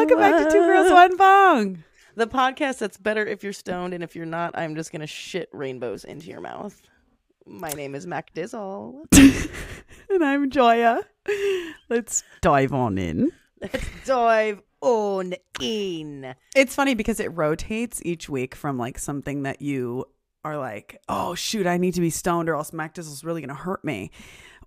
welcome back to Two Girls One Bong. The podcast that's better if you're stoned, and if you're not, I'm just gonna shit rainbows into your mouth. My name is Mac Dizzle. and I'm Joya. Let's dive on in. Let's dive on in. It's funny because it rotates each week from like something that you are like, oh shoot, I need to be stoned or else Mac Dizzle's really gonna hurt me.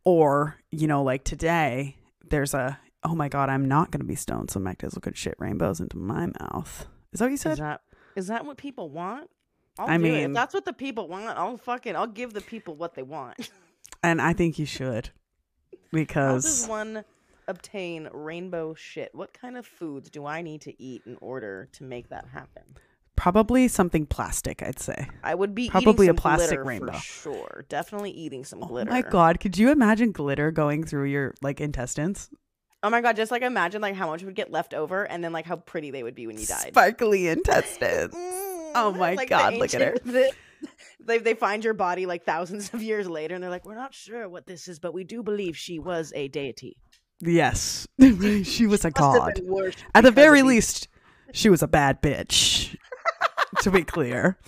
Or, you know, like today, there's a oh my god, I'm not gonna be stoned, so Mac Dizzle could shit rainbows into my mouth. Is that what you Is said? that is that what people want? I'll I do it. If mean- that's what the people want. I'll fucking I'll give the people what they want. and I think you should. How does Because one obtain rainbow shit? What kind of foods do I need to eat in order to make that happen? probably something plastic, I'd say. I would be Probably a plastic rainbow. for sure. Definitely eating some Oh glitter. my god, could you imagine glitter going through your like intestines? Oh my god, just like imagine like how much would get left over and then like how pretty they would be when you died. Sparkly intestines. Oh my Like God, look at her. the- they they find your body like thousands of years later and they're like, We're not sure what this is, but we do believe she was a deity. Yes. she was a god. At the very least, she was a bad bitch. to be clear.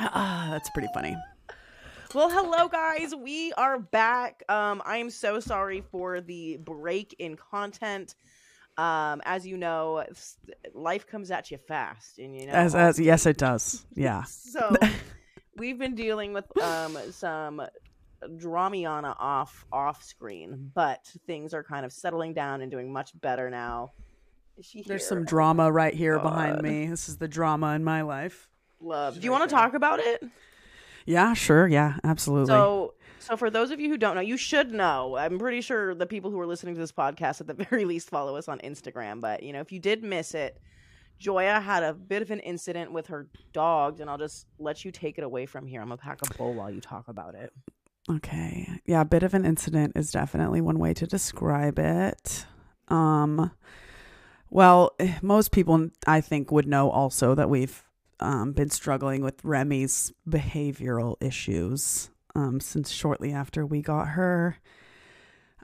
Ah, that's pretty funny. Well, hello guys. We are back. Um, I am so sorry for the break in content. Um, as you know, life comes at you fast, and you know As as yes it does. Yeah. So we've been dealing with um some dramiana off off screen, but things are kind of settling down and doing much better now. She There's some drama right here behind me. This is the drama in my life. love. She's Do you right want to talk about it? Yeah, sure. Yeah, absolutely. So, so for those of you who don't know, you should know. I'm pretty sure the people who are listening to this podcast, at the very least, follow us on Instagram. But you know, if you did miss it, Joya had a bit of an incident with her dogs, and I'll just let you take it away from here. I'm gonna pack a bowl while you talk about it. Okay. Yeah, a bit of an incident is definitely one way to describe it. Um well, eh, most people I think would know also that we've um, been struggling with Remy's behavioral issues um, since shortly after we got her.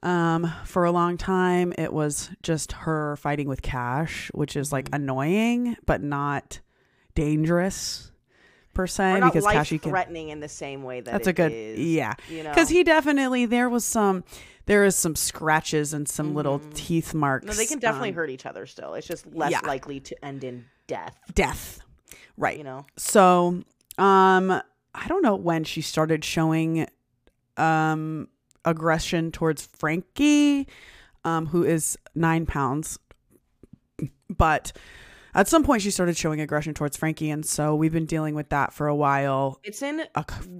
Um, for a long time, it was just her fighting with Cash, which is like Mhm. annoying but not dangerous per se not because life Cashy can. threatening in the same way that That's a good is, yeah You know, because he definitely there was some there is some scratches and some little Mhm. teeth marks no, they can definitely um, hurt each other. Still, it's just less yeah. likely to end in death. death right. You know, so um i don't know when she started showing um aggression towards frankie um who is nine pounds. But at some point she started showing aggression towards frankie and so we've been dealing with that for a while. It's in A c-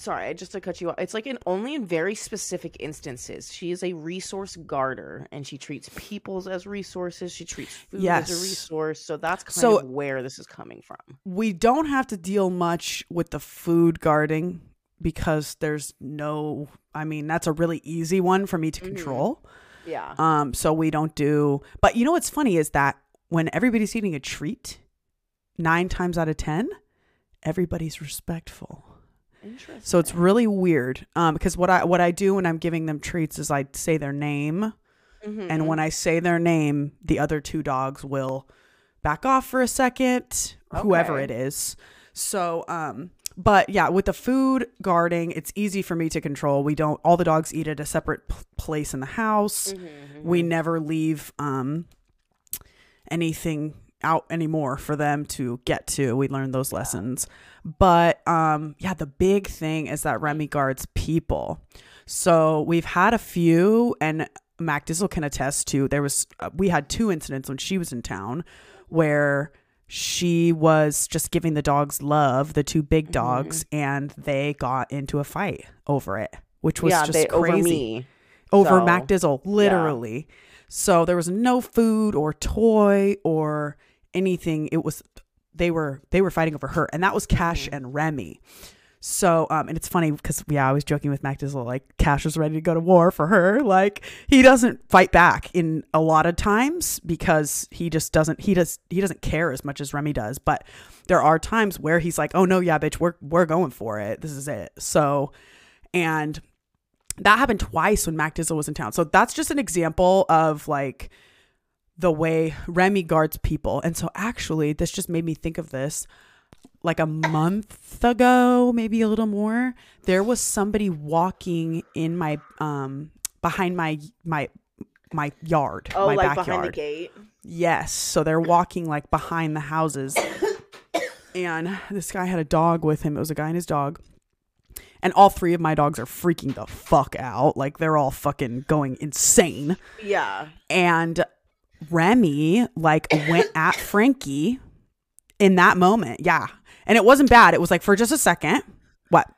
sorry, I just to cut you off. It's like in only in very specific instances. She is a resource guarder and she treats peoples as resources. She treats food as a resource. So that's kind So- of where this is coming from. we don't have to deal much with the food guarding because there's no i mean that's a really easy one for me to Mhm. control Yeah. um so we don't do but you know what's funny is that when everybody's eating a treat nine times out of ten everybody's respectful Interesting. so it's really weird um because what i what i do when i'm giving them treats is i say their name Mm-hmm. and when i say their name the other two dogs will back off for a second whoever it is. So um but yeah with the food guarding it's easy for me to control. We don't all the dogs eat at a separate p- place in the house. Mm-hmm. we never leave um anything out anymore for them to get to. We learned those lessons but um yeah the big thing is that remy guards people so we've had a few and mac dizzle can attest to there was uh, we had two incidents when she was in town where she was just giving the dogs love the two big dogs and they got into a fight over it which was yeah, just crazy over me. over So, Mac Dizzle, literally. So there was no food or toy or anything. It was they were they were fighting over her, and that was Cash Mhm. and Remy. So um, and it's funny because yeah, I was joking with Mac Dizzle like Cash was ready to go to war for her. Like he doesn't fight back in a lot of times because he just doesn't he does he doesn't care as much as Remy does. But there are times where he's like, oh no, yeah, bitch, we're we're going for it. This is it. So and that happened twice when Mac Dizzle was in town. So that's just an example of like the way Remy guards people. And so actually this just made me think of this like a month ago, maybe a little more. There was somebody walking in my um behind my my my yard, Oh, my like backyard. behind the gate. Yes. So they're walking like behind the houses. and this guy had a dog with him. It was a guy and his dog. And all three of my dogs are freaking the fuck out. Like they're all fucking going insane. Yeah. And Remy like went at Frankie in that moment. Yeah. And it wasn't bad. It was like for just a second. What?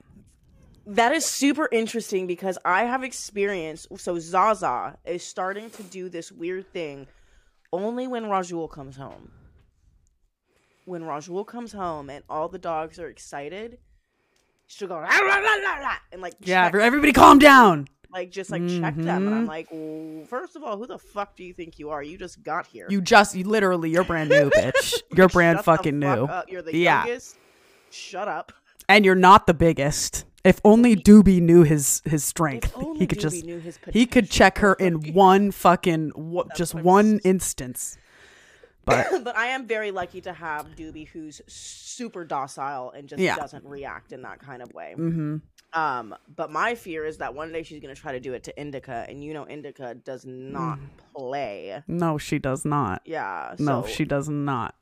That is super interesting because I have experience. So Zaza is starting to do this weird thing only when Rajul comes home. When Rajul comes home and all the dogs are excited, she'll go "Rah, rah, rah, rah, rah," and like Yeah, check, everybody calm down. Like just like check them, and I'm Mhm. like, well, first of all, who the fuck do you think you are? You just got here. You just you literally you're brand new, bitch. You're brand fucking fuck new. up. You're the Yeah. youngest. Shut up. And you're not the biggest. If only Doobie knew his his strength, he could Doobie just he could check her in one fucking That's just one instance. But but I am very lucky to have Doobie, who's super docile and just Yeah. doesn't react in that kind of way. hmm Um, but my fear is that one day she's gonna try to do it to Indica, and you know Indica does not Mm. play. no, she does not. Yeah, No, she does not.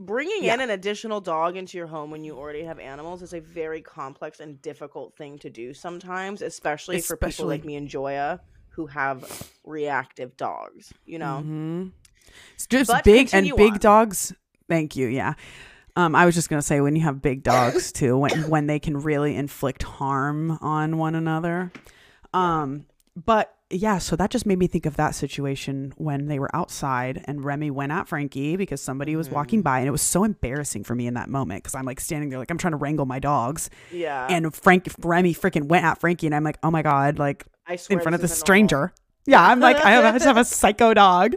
bringing Yeah. in an additional dog into your home when you already have animals is a very complex and difficult thing to do sometimes, especially, for people like me and Joya who have reactive dogs. You know, hmm Just But big and big on. dogs. Thank you. Yeah. Um, I was just gonna say when you have big dogs too, when when they can really inflict harm on one another. Um, but yeah, so that just made me think of that situation when they were outside and Remy went at Frankie because somebody was walking Mm-hmm. by, and it was so embarrassing for me in that moment because I'm like standing there like I'm trying to wrangle my dogs, yeah. and Frank Remy freaking went at Frankie, and I'm like, oh my god, like in front of this normal. stranger. Yeah, I'm like, I just have a psycho dog.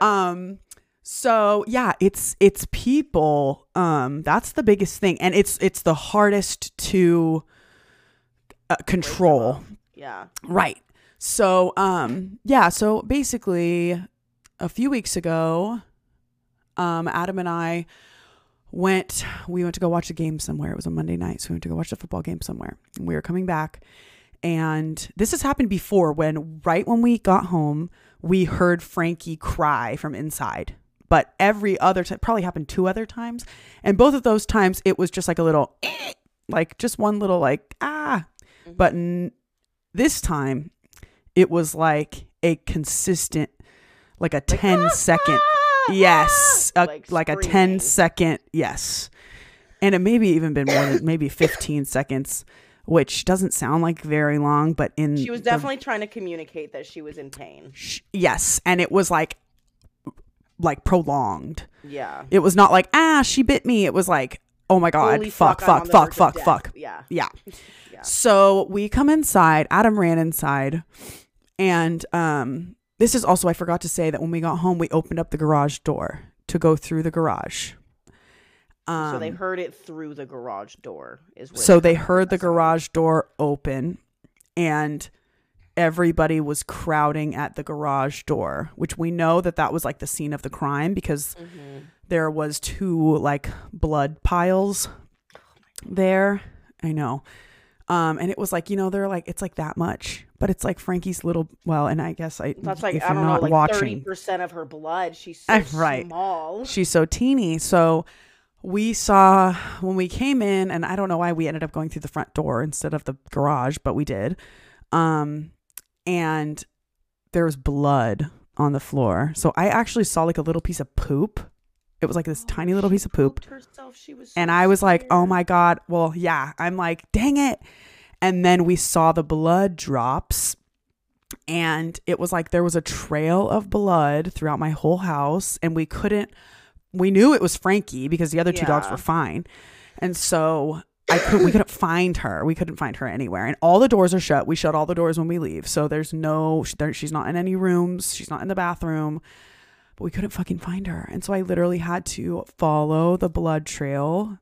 Um so yeah, it's it's people. Um that's the biggest thing and it's it's the hardest to uh, control. yeah. Right. So um yeah, so basically a few weeks ago um Adam and I went we went to go watch a game somewhere. It was a Monday night, so we went to go watch a football game somewhere. And we were coming back and this has happened before when right when we got home, we heard Frankie cry from inside. But every other time, probably happened two other times. And both of those times, it was just like a little, eh, like just one little, like, ah. But n- this time, it was like a consistent, like a 10 second, yes, a, Like like, a 10 screaming. second, yes. And it maybe even been more than maybe 15 seconds, which doesn't sound like very long, but in She was the- definitely trying to communicate that she was in pain. sh- yes. And it was like, like prolonged. Yeah. It was not like, ah, she bit me. It was like, oh my God, Holy fuck, I'm fuck, fuck, fuck, fuck. Yeah. Yeah. Yeah. So we come inside. Adam ran inside. And um, this is also, I forgot to say that when we got home, we opened up the garage door to go through the garage. Um, so they heard it through the garage door. Is where so they heard the garage door open and everybody was crowding at the garage door which we know that that was like the scene of the crime because Mhm. there was two like blood piles there i know um and it was like you know they're like it's like that much but it's like frankie's little well and i guess i That's like I don't know, not like thirty percent of her blood. She's so right. small. she's so teeny. So we saw when we came in, and I don't know why we ended up going through the front door instead of the garage, but we did. Um, and there was blood on the floor. So I actually saw like a little piece of poop. It was like this tiny little piece of poop. Herself. She was And I was like, oh my God. Well, yeah. I'm like, dang it. And then we saw the blood drops. And it was like there was a trail of blood throughout my whole house. And we couldn't, we knew it was Frankie because the other two dogs were fine. And so I could, we couldn't find her. We couldn't find her anywhere. And all the doors are shut. We shut all the doors when we leave. So there's no, there, she's not in any rooms. She's not in the bathroom. But we couldn't fucking find her. And so I literally had to follow the blood trail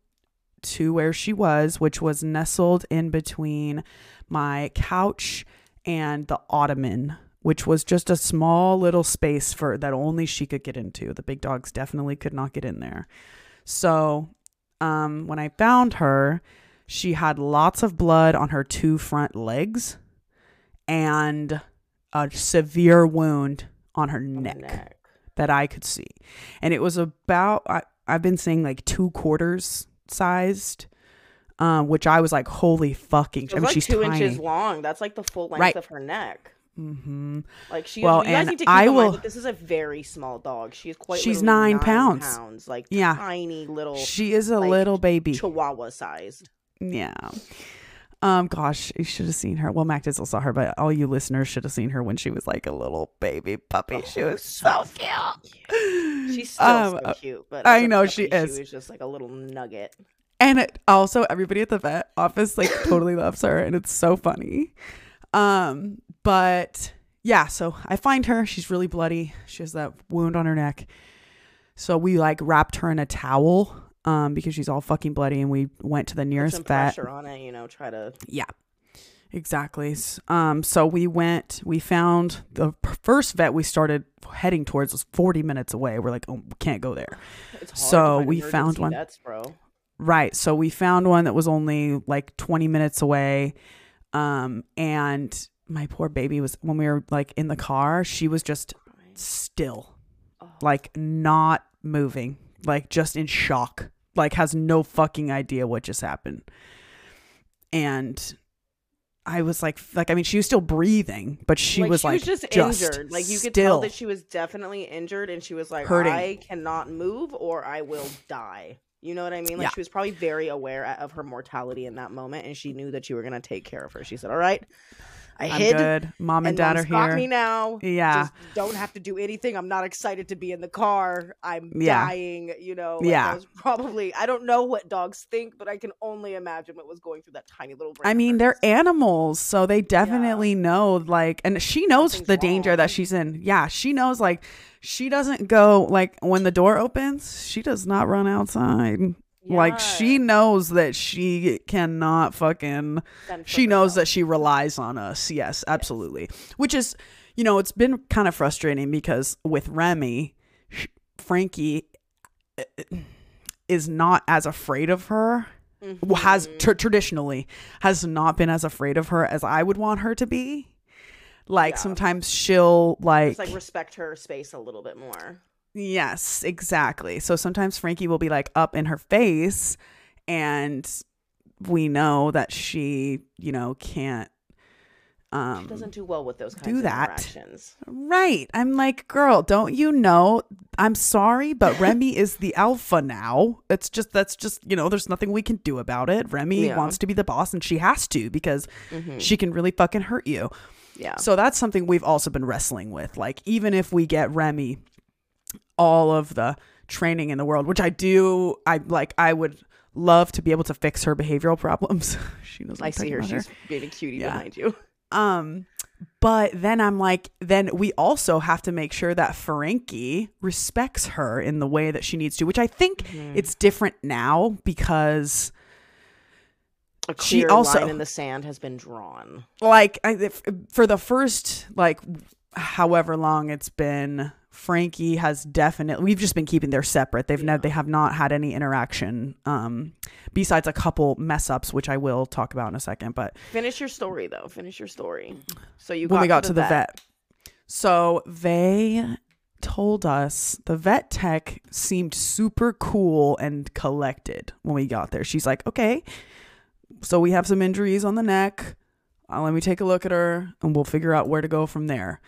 to where she was, which was nestled in between my couch and the ottoman which was just a small little space for that only she could get into. The big dogs definitely could not get in there. So, um, when I found her, she had lots of blood on her two front legs and a severe wound on her the neck, that I could see. And it was about, I, I've been saying like two quarters sized, um, which I was like, holy fucking. I mean, like she's two tiny. inches long. That's like the full length Right. of her neck. Mm-hmm. Like she, Well, you guys and need to keep I in mind will- that this is a very small dog. She is quite. She's literally nine pounds. pounds, like Yeah. tiny little She is a like, little baby. Chihuahua sized. Yeah. Um, gosh, you should have seen her. Well, Mac Dizzle saw her, but all you listeners should have seen her when she was like a little baby puppy. she was so cute. She's still Um, so cute, but I know she is. She was just like a little nugget. And it, also, everybody at the vet office like totally loves her, and it's so funny. Um, but yeah, so I find her. She's really bloody. She has that wound on her neck. So we like wrapped her in a towel, um, because she's all fucking bloody, and we went to the Put nearest some vet. pressure on it, you know. Try to. Yeah. Exactly. Um, so we went, we found the first vet we started heading towards was 40 minutes away. We're like, oh, we can't go there. It's hard So we found one. Vets, bro. Right. So we found one that was only like 20 minutes away. Um, and my poor baby was, when we were like in the car, she was just still, Oh. like not moving, like just in shock, like has no fucking idea what just happened. And I was like, like I mean, she was still breathing, but she was like was just, just injured. Like you could tell that she was definitely injured, and she was like, Hurting. "I cannot move, or I will die." You know what I mean? Like Yeah. she was probably very aware of her mortality in that moment, and she knew that you were gonna take care of her. She said, "All right, I I'm hid, good. Mom and, and dad are here. me now. Yeah. Just don't have to do anything. I'm not excited to be in the car. I'm Yeah. dying. You know. Like, Yeah. probably. I don't know what dogs think, but I can only imagine what was going through that tiny little brain. I mean, they're animals, so they definitely know, like, and she knows the danger wrong. that she's in. Yeah, she knows, like, she doesn't go, like, when the door opens, she does not run outside. Like, she knows that she cannot fucking, she knows that she relies on us. Yes, absolutely. Which is, you know, it's been kind of frustrating because with Remy, Frankie uh, is not as afraid of her well, has tr- traditionally has not been as afraid of her as I would want her to be. Like Yeah. sometimes she'll like, Just like respect her space a little bit more. Yes, exactly. So sometimes Frankie will be like up in her face and we know that she, you know, can't um She doesn't do well with those kinds do of that. interactions. Right. I'm like, girl, don't you know? I'm sorry, but Remy is the alpha now. It's just that's just, you know, there's nothing we can do about it. Remy Yeah. wants to be the boss and she has to because Mhm. she can really fucking hurt you. Yeah. So that's something we've also been wrestling with. Like even if we get Remy all of the training in the world, which I do, I like I would love to be able to fix her behavioral problems. she knows I see her. She's being a cutie Yeah. behind you. um, but then I'm like, then we also have to make sure that Frankie respects her in the way that she needs to, which I think Mm-hmm. it's different now because, A She clear also- line in the sand has been drawn. like, I, if, for the first, like, however long it's been, Frankie has definitely, we've just been keeping their separate. They've Yeah. never, they have not had any interaction, um, besides a couple mess ups, which I will talk about in a second. But Finish your story though. Finish your story. So you when got we got to the, vet. So they told us the vet tech seemed super cool and collected when we got there. She's like, okay, so we have some injuries on the neck. Uh, let me take a look at her and we'll figure out where to go from there.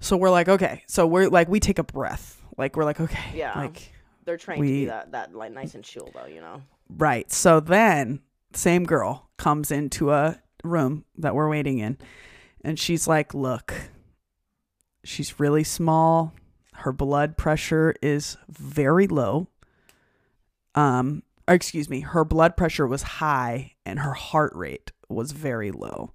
So we're like, okay. So we're like, we take a breath. Like, we're like, okay. Yeah. Like, They're trained to be that that like nice and chill though. You know. Right. So then, same girl comes into a room that we're waiting in, and she's like, Look, she's really small. Her blood pressure is very low. Um, excuse me, her blood pressure was high and her heart rate was very low.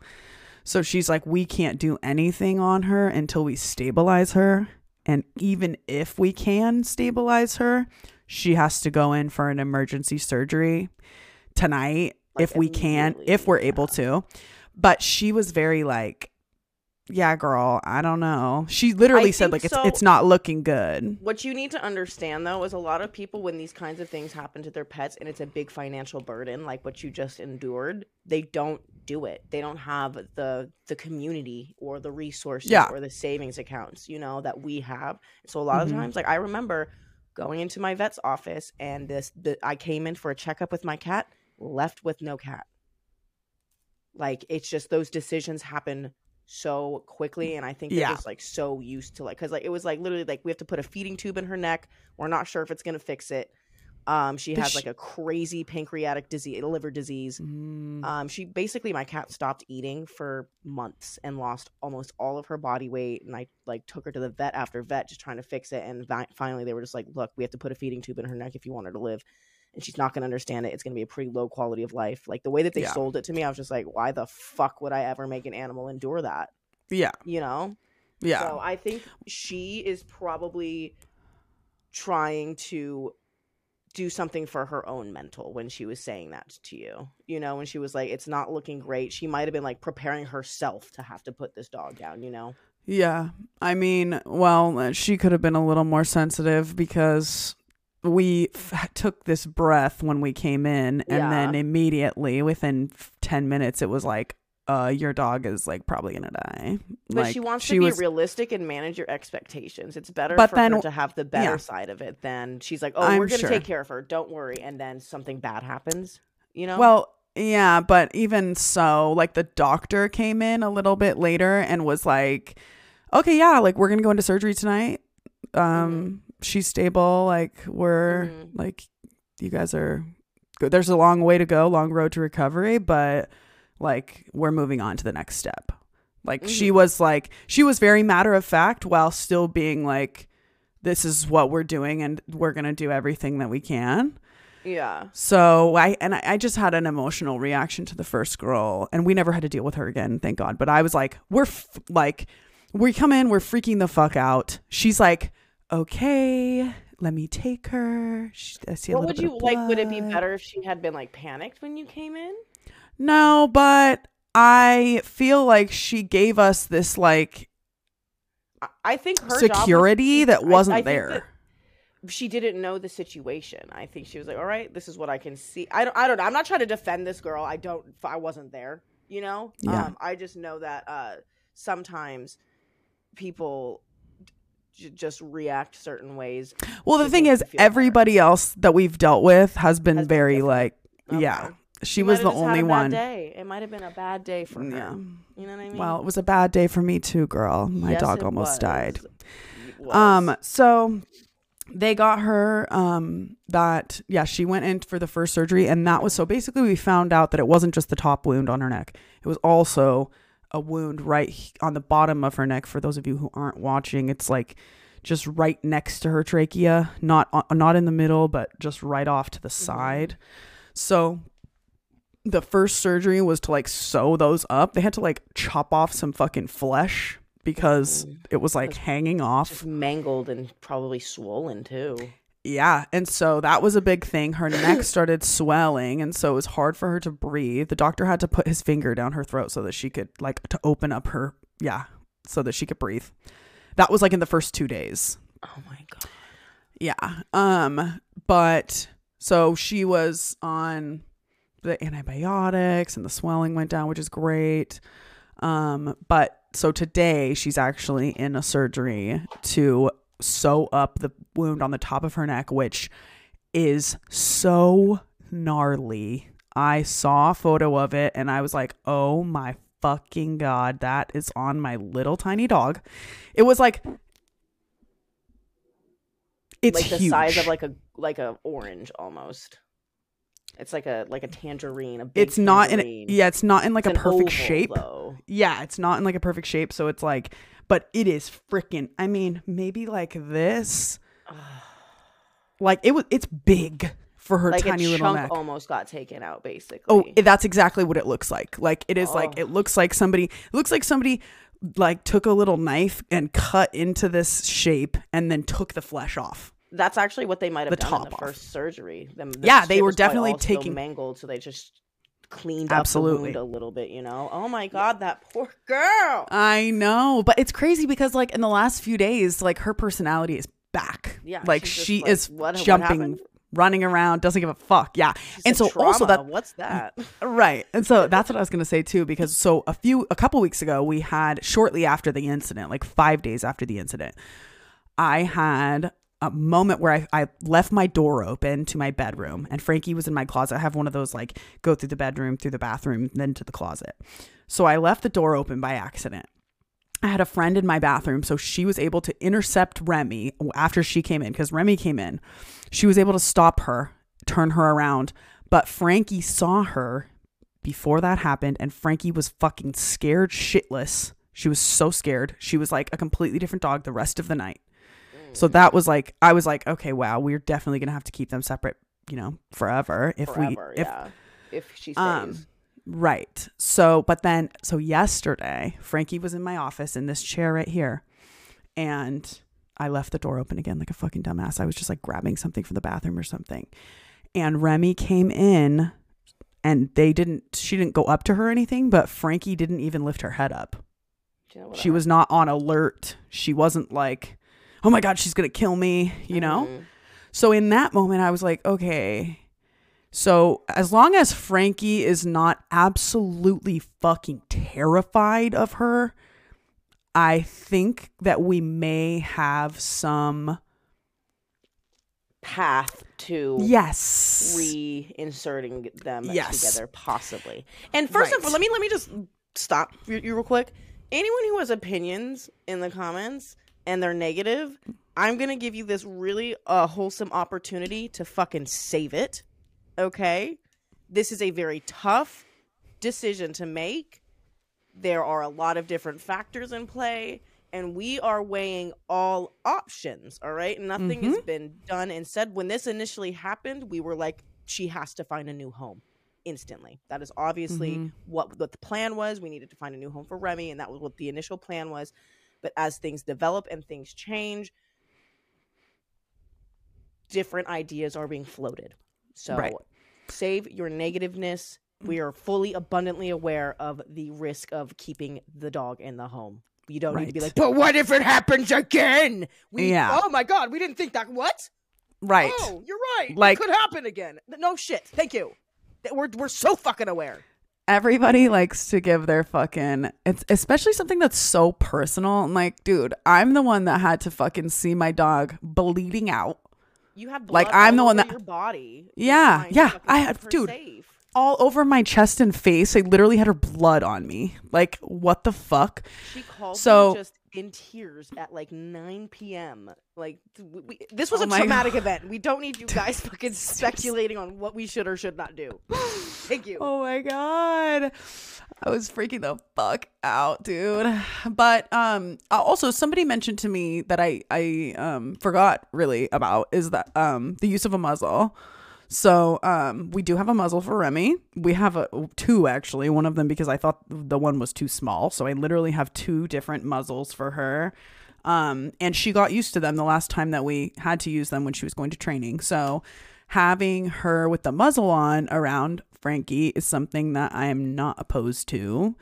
So she's like, We can't do anything on her until we stabilize her. And even if we can stabilize her, she has to go in for an emergency surgery tonight Like, if we can, if we're able to. But she was very like, yeah, girl, I don't know. She literally I said like it's it's not looking good. What you need to understand though is a lot of people when these kinds of things happen to their pets and it's a big financial burden like what you just endured, they don't do it. They don't have the the community or the resources Yeah. or the savings accounts, you know, that we have. So a lot of Mhm. times like I remember going into my vet's office and this the, I came in for a checkup with my cat, left with no cat. Like it's just those decisions happen so quickly and I think they're Yeah. just like so used to like cuz like it was like literally like we have to put a feeding tube in her neck. We're not sure if it's going to fix it. Um she But has sh- like a crazy pancreatic disease, liver disease. Mm, Um, she basically my cat stopped eating for months and lost almost all of her body weight. And I like took her to the vet after vet, just trying to fix it. And vi- finally, they were just like, "Look, we have to put a feeding tube in her neck if you want her to live." And she's not going to understand it. It's going to be a pretty low quality of life. Like the way that they Yeah. sold it to me, I was just like, "Why the fuck would I ever make an animal endure that?" yeah, You know? yeah, So I think she is probably trying to do something for her own mental when she was saying that to you. You know, when she was like, it's not looking great. She might have been like preparing herself to have to put this dog down, you know? yeah. I mean, well, uh, she could have been a little more sensitive because we f- took this breath when we came in, and Yeah. then immediately within ten minutes, it was like, "Uh, your dog is like probably gonna die." But like, she wants she to be was- realistic and manage your expectations. It's better But for then- her to have the better yeah. side of it than she's like, oh, I'm we're going to sure. take care of her. Don't worry. And then something bad happens, you know? Well, yeah, but even so, like the doctor came in a little bit later and was like, "Okay, yeah, like we're going to go into surgery tonight. Um she's stable, like we're Mhm. like you guys are good. There's a long way to go, long road to recovery, but like we're moving on to the next step." Like she Mhm. was like she was very matter of fact while still being like this is what we're doing and we're going to do everything that we can. yeah. So I and I, I just had an emotional reaction to the first girl, and we never had to deal with her again, thank God. But I was like, we're f- like, we come in, we're freaking the fuck out. She's like, okay, let me take her. She, I see What would you like? Would it be better if she had been like panicked when you came in? No, but I feel like she gave us this like I- I think her job was- security that wasn't I think there. she didn't know the situation. I think she was like, "All right, this is what I can see." I don't. I don't know. I'm not trying to defend this girl. I don't. I wasn't there. You know. Yeah. Um, I just know that uh, sometimes people j- just react certain ways. well, the thing is, you feel better. everybody else that we've dealt with has been Has very different. like, Okay. yeah. She was the have just had only one. Day. It might have been a bad day for her. Yeah. You know what I mean? Well, it was a bad day for me too, girl. My Yes, dog almost died. was. Was. Um, so they got her um that yeah, she went in for the first surgery and that was so basically we found out that it wasn't just the top wound on her neck. It was also a wound right on the bottom of her neck for those of you who aren't watching. It's like just right next to her trachea, not not in the middle, but just right off to the side. So the first surgery was to like sew those up. They had to like chop off some fucking flesh because it was like That's hanging off. mangled and probably swollen too. Yeah. And so that was a big thing. Her neck started swelling. And so it was hard for her to breathe. The doctor had to put his finger down her throat so that she could, like, to open up her, yeah, so that she could breathe. That was like in the first two days. Oh my god. Yeah. Um, but so she was on the antibiotics and the swelling went down, which is great. Um, but so today she's actually in a surgery to sew up the wound on the top of her neck, which is so gnarly. I saw a photo of it and I was like, oh my fucking god, that is on my little tiny dog. It was like it's like the huge. size of like a like a orange almost. It's like a like a tangerine. A big it's not in tangerine. a, yeah, it's not in like It's a perfect oval, shape. though. Yeah, it's not in like a perfect shape, so it's like but it is freaking I mean, maybe like this. Like it was it's big for her like tiny little chunk neck. almost got taken out, oh, basically. Oh, that's exactly what it looks like. Like it is like Oh. it looks like somebody it looks like somebody like took a little knife and cut into this shape and then took the flesh off. That's actually what they might have the done in the off. first surgery. Them- the Yeah, they were definitely taking- mangled, so they just cleaned up Absolutely. the wound a little bit. You know. Oh my god, that poor girl. I know, but it's crazy because like in the last few days, like her personality is back. Yeah, like she like, is "What- what jumping, happened?" running around, doesn't give a fuck. Yeah, She and so also trauma. that what's that? right, and so that's what I was gonna say too. Because so a few, a couple weeks ago, we had shortly after the incident, like five days after the incident, I had a moment where I, I left my door open to my bedroom and Frankie was in my closet. I have one of those like go through the bedroom, through the bathroom, then to the closet. So I left the door open by accident. I had a friend in my bathroom, so she was able to intercept Remy after she came in because Remy came in. She was able to stop her, turn her around, but Frankie saw her before that happened, and Frankie was fucking scared shitless. She was so scared. She was like a completely different dog the rest of the night. So that was like, I was like, okay, wow, we're definitely gonna have to keep them separate, you know, forever. If Forever, we, if yeah. If she stays. um, right. So, but then, so yesterday, Frankie was in my office in this chair right here, and I left the door open again like a fucking dumbass. I was just like grabbing something from the bathroom or something, and Remy came in, and they didn't. She didn't go up to her or anything, but Frankie didn't even lift her head up. Do you know She was not on alert. She wasn't like, oh my god, she's gonna kill me, you know. Mhm. So in that moment, I was like, okay. So as long as Frankie is not absolutely fucking terrified of her, I think that we may have some path to yes. reinserting them Yes. together possibly and first of all let me let me just stop you, you real quick anyone who has opinions in the comments and they're negative i'm gonna give you this really uh, wholesome opportunity to fucking save it okay? This is a very tough decision to make. There are a lot of different factors in play and we are weighing all options all right? Nothing has been done and said. When this initially happened we were like she has to find a new home instantly. That is obviously Mhm. what what the plan was. We needed to find a new home for remy and that was what the initial plan was but as things develop and things change different ideas are being floated. So Right. save your negativeness. Mm. We are fully abundantly aware of the risk of keeping the dog in the home. You don't need to be like but what if it happens again? We Yeah. oh my god we didn't think that what? Right. oh you're right. Like- it could happen again. No shit. Thank you. We're, we're so fucking aware Everybody likes to give their fucking it's especially something that's so personal. I'm like, dude, I'm the one that had to fucking see my dog bleeding out you have Like, I'm the one that- your body Yeah, yeah, I had- dude, safe. all over my chest and face. I literally had her blood on me. Like, what the fuck? She called So- me just in tears at like 9 p.m. Like we, we- this was Oh a traumatic God. event. We don't need you guys fucking speculating on what we should or should not do. Thank you. Oh my god. I was freaking the fuck out, dude. But um also somebody mentioned to me that I I um forgot really about is that um the use of a muzzle. So um we do have a muzzle for Remy. We have a two actually, one of them because I thought the one was too small. So I literally have two different muzzles for her. Um and she got used to them the last time that we had to use them when she was going to training. So having her with the muzzle on around Frankie is something that I am not opposed to.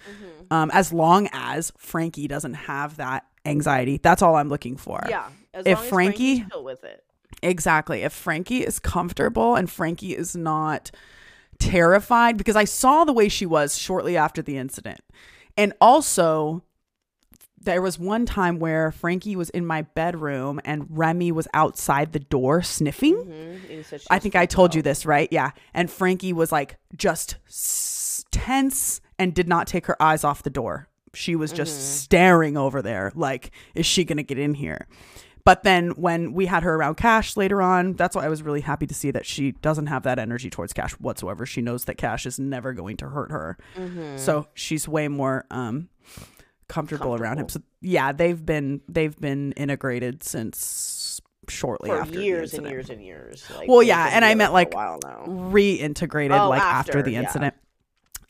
Um, as long as Frankie doesn't have that anxiety. That's all I'm looking for. Yeah. As If long as Frankie- with it. Exactly. If Frankie is comfortable and Frankie is not terrified, because I saw the way she was shortly after the incident. And also, there was one time where Frankie was in my bedroom and Remy was outside the door sniffing. Mhm. She I think I told you this, right? Yeah. And Frankie was like just s- tense and did not take her eyes off the door. She was just Mm-hmm. staring over there, like, is she going to get in here? But then when we had her around Cash later on, that's why I was really happy to see that she doesn't have that energy towards Cash whatsoever. She knows that Cash is never going to hurt her. Mm-hmm. So she's way more um comfortable, around him. So yeah, they've been they've been integrated since shortly for after years and years and years. Like, Well, yeah, and I meant, like, reintegrated Oh, like after, after, the yeah. incident.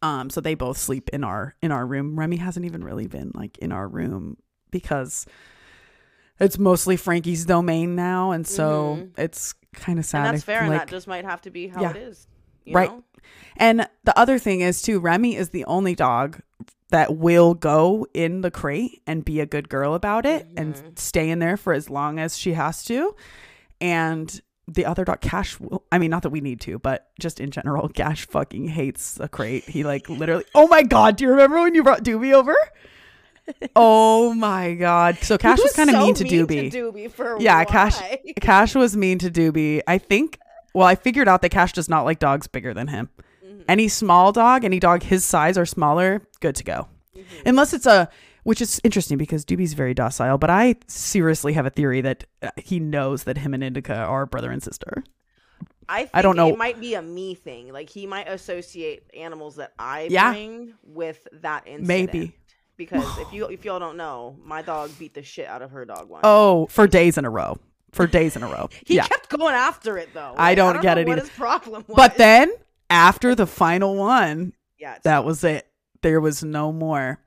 Um, so they both sleep in our in our room. Remy hasn't even really been like in our room because it's mostly Frankie's domain now, and so Mhm. it's kind of sad. And that's if, fair, and that just might have to be how Yeah. it is. You Right. Know? And the other thing is too, Remy is the only dog that will go in the crate and be a good girl about it and stay in there for as long as she has to. And the other dog, Cash, will, I mean, not that we need to, but just in general, Cash fucking hates a crate. He like literally, oh my God, do you remember when you brought Doobie over? oh my God. So Cash He was, kind of so mean to Doobie. Doobie for Yeah, Cash- why? Cash was mean to Doobie. I think. Well, I figured out that Cash does not like dogs bigger than him. Any small dog, any dog his size or smaller, good to go. Unless it's a, which is interesting because Doobie's very docile. But I seriously have a theory that uh, he knows that him and Indica are brother and sister. I think I don't know. It might be a me thing. Like he might associate animals that I Yeah. bring with that incident. Maybe. Because if you if y'all don't know, my dog beat the shit out of her dog once. Oh, for days in a row. For days in a row. he yeah. kept going after it though. I Like, don't get it What either. his problem was? But then after the final one, yeah, that was it. There was no more.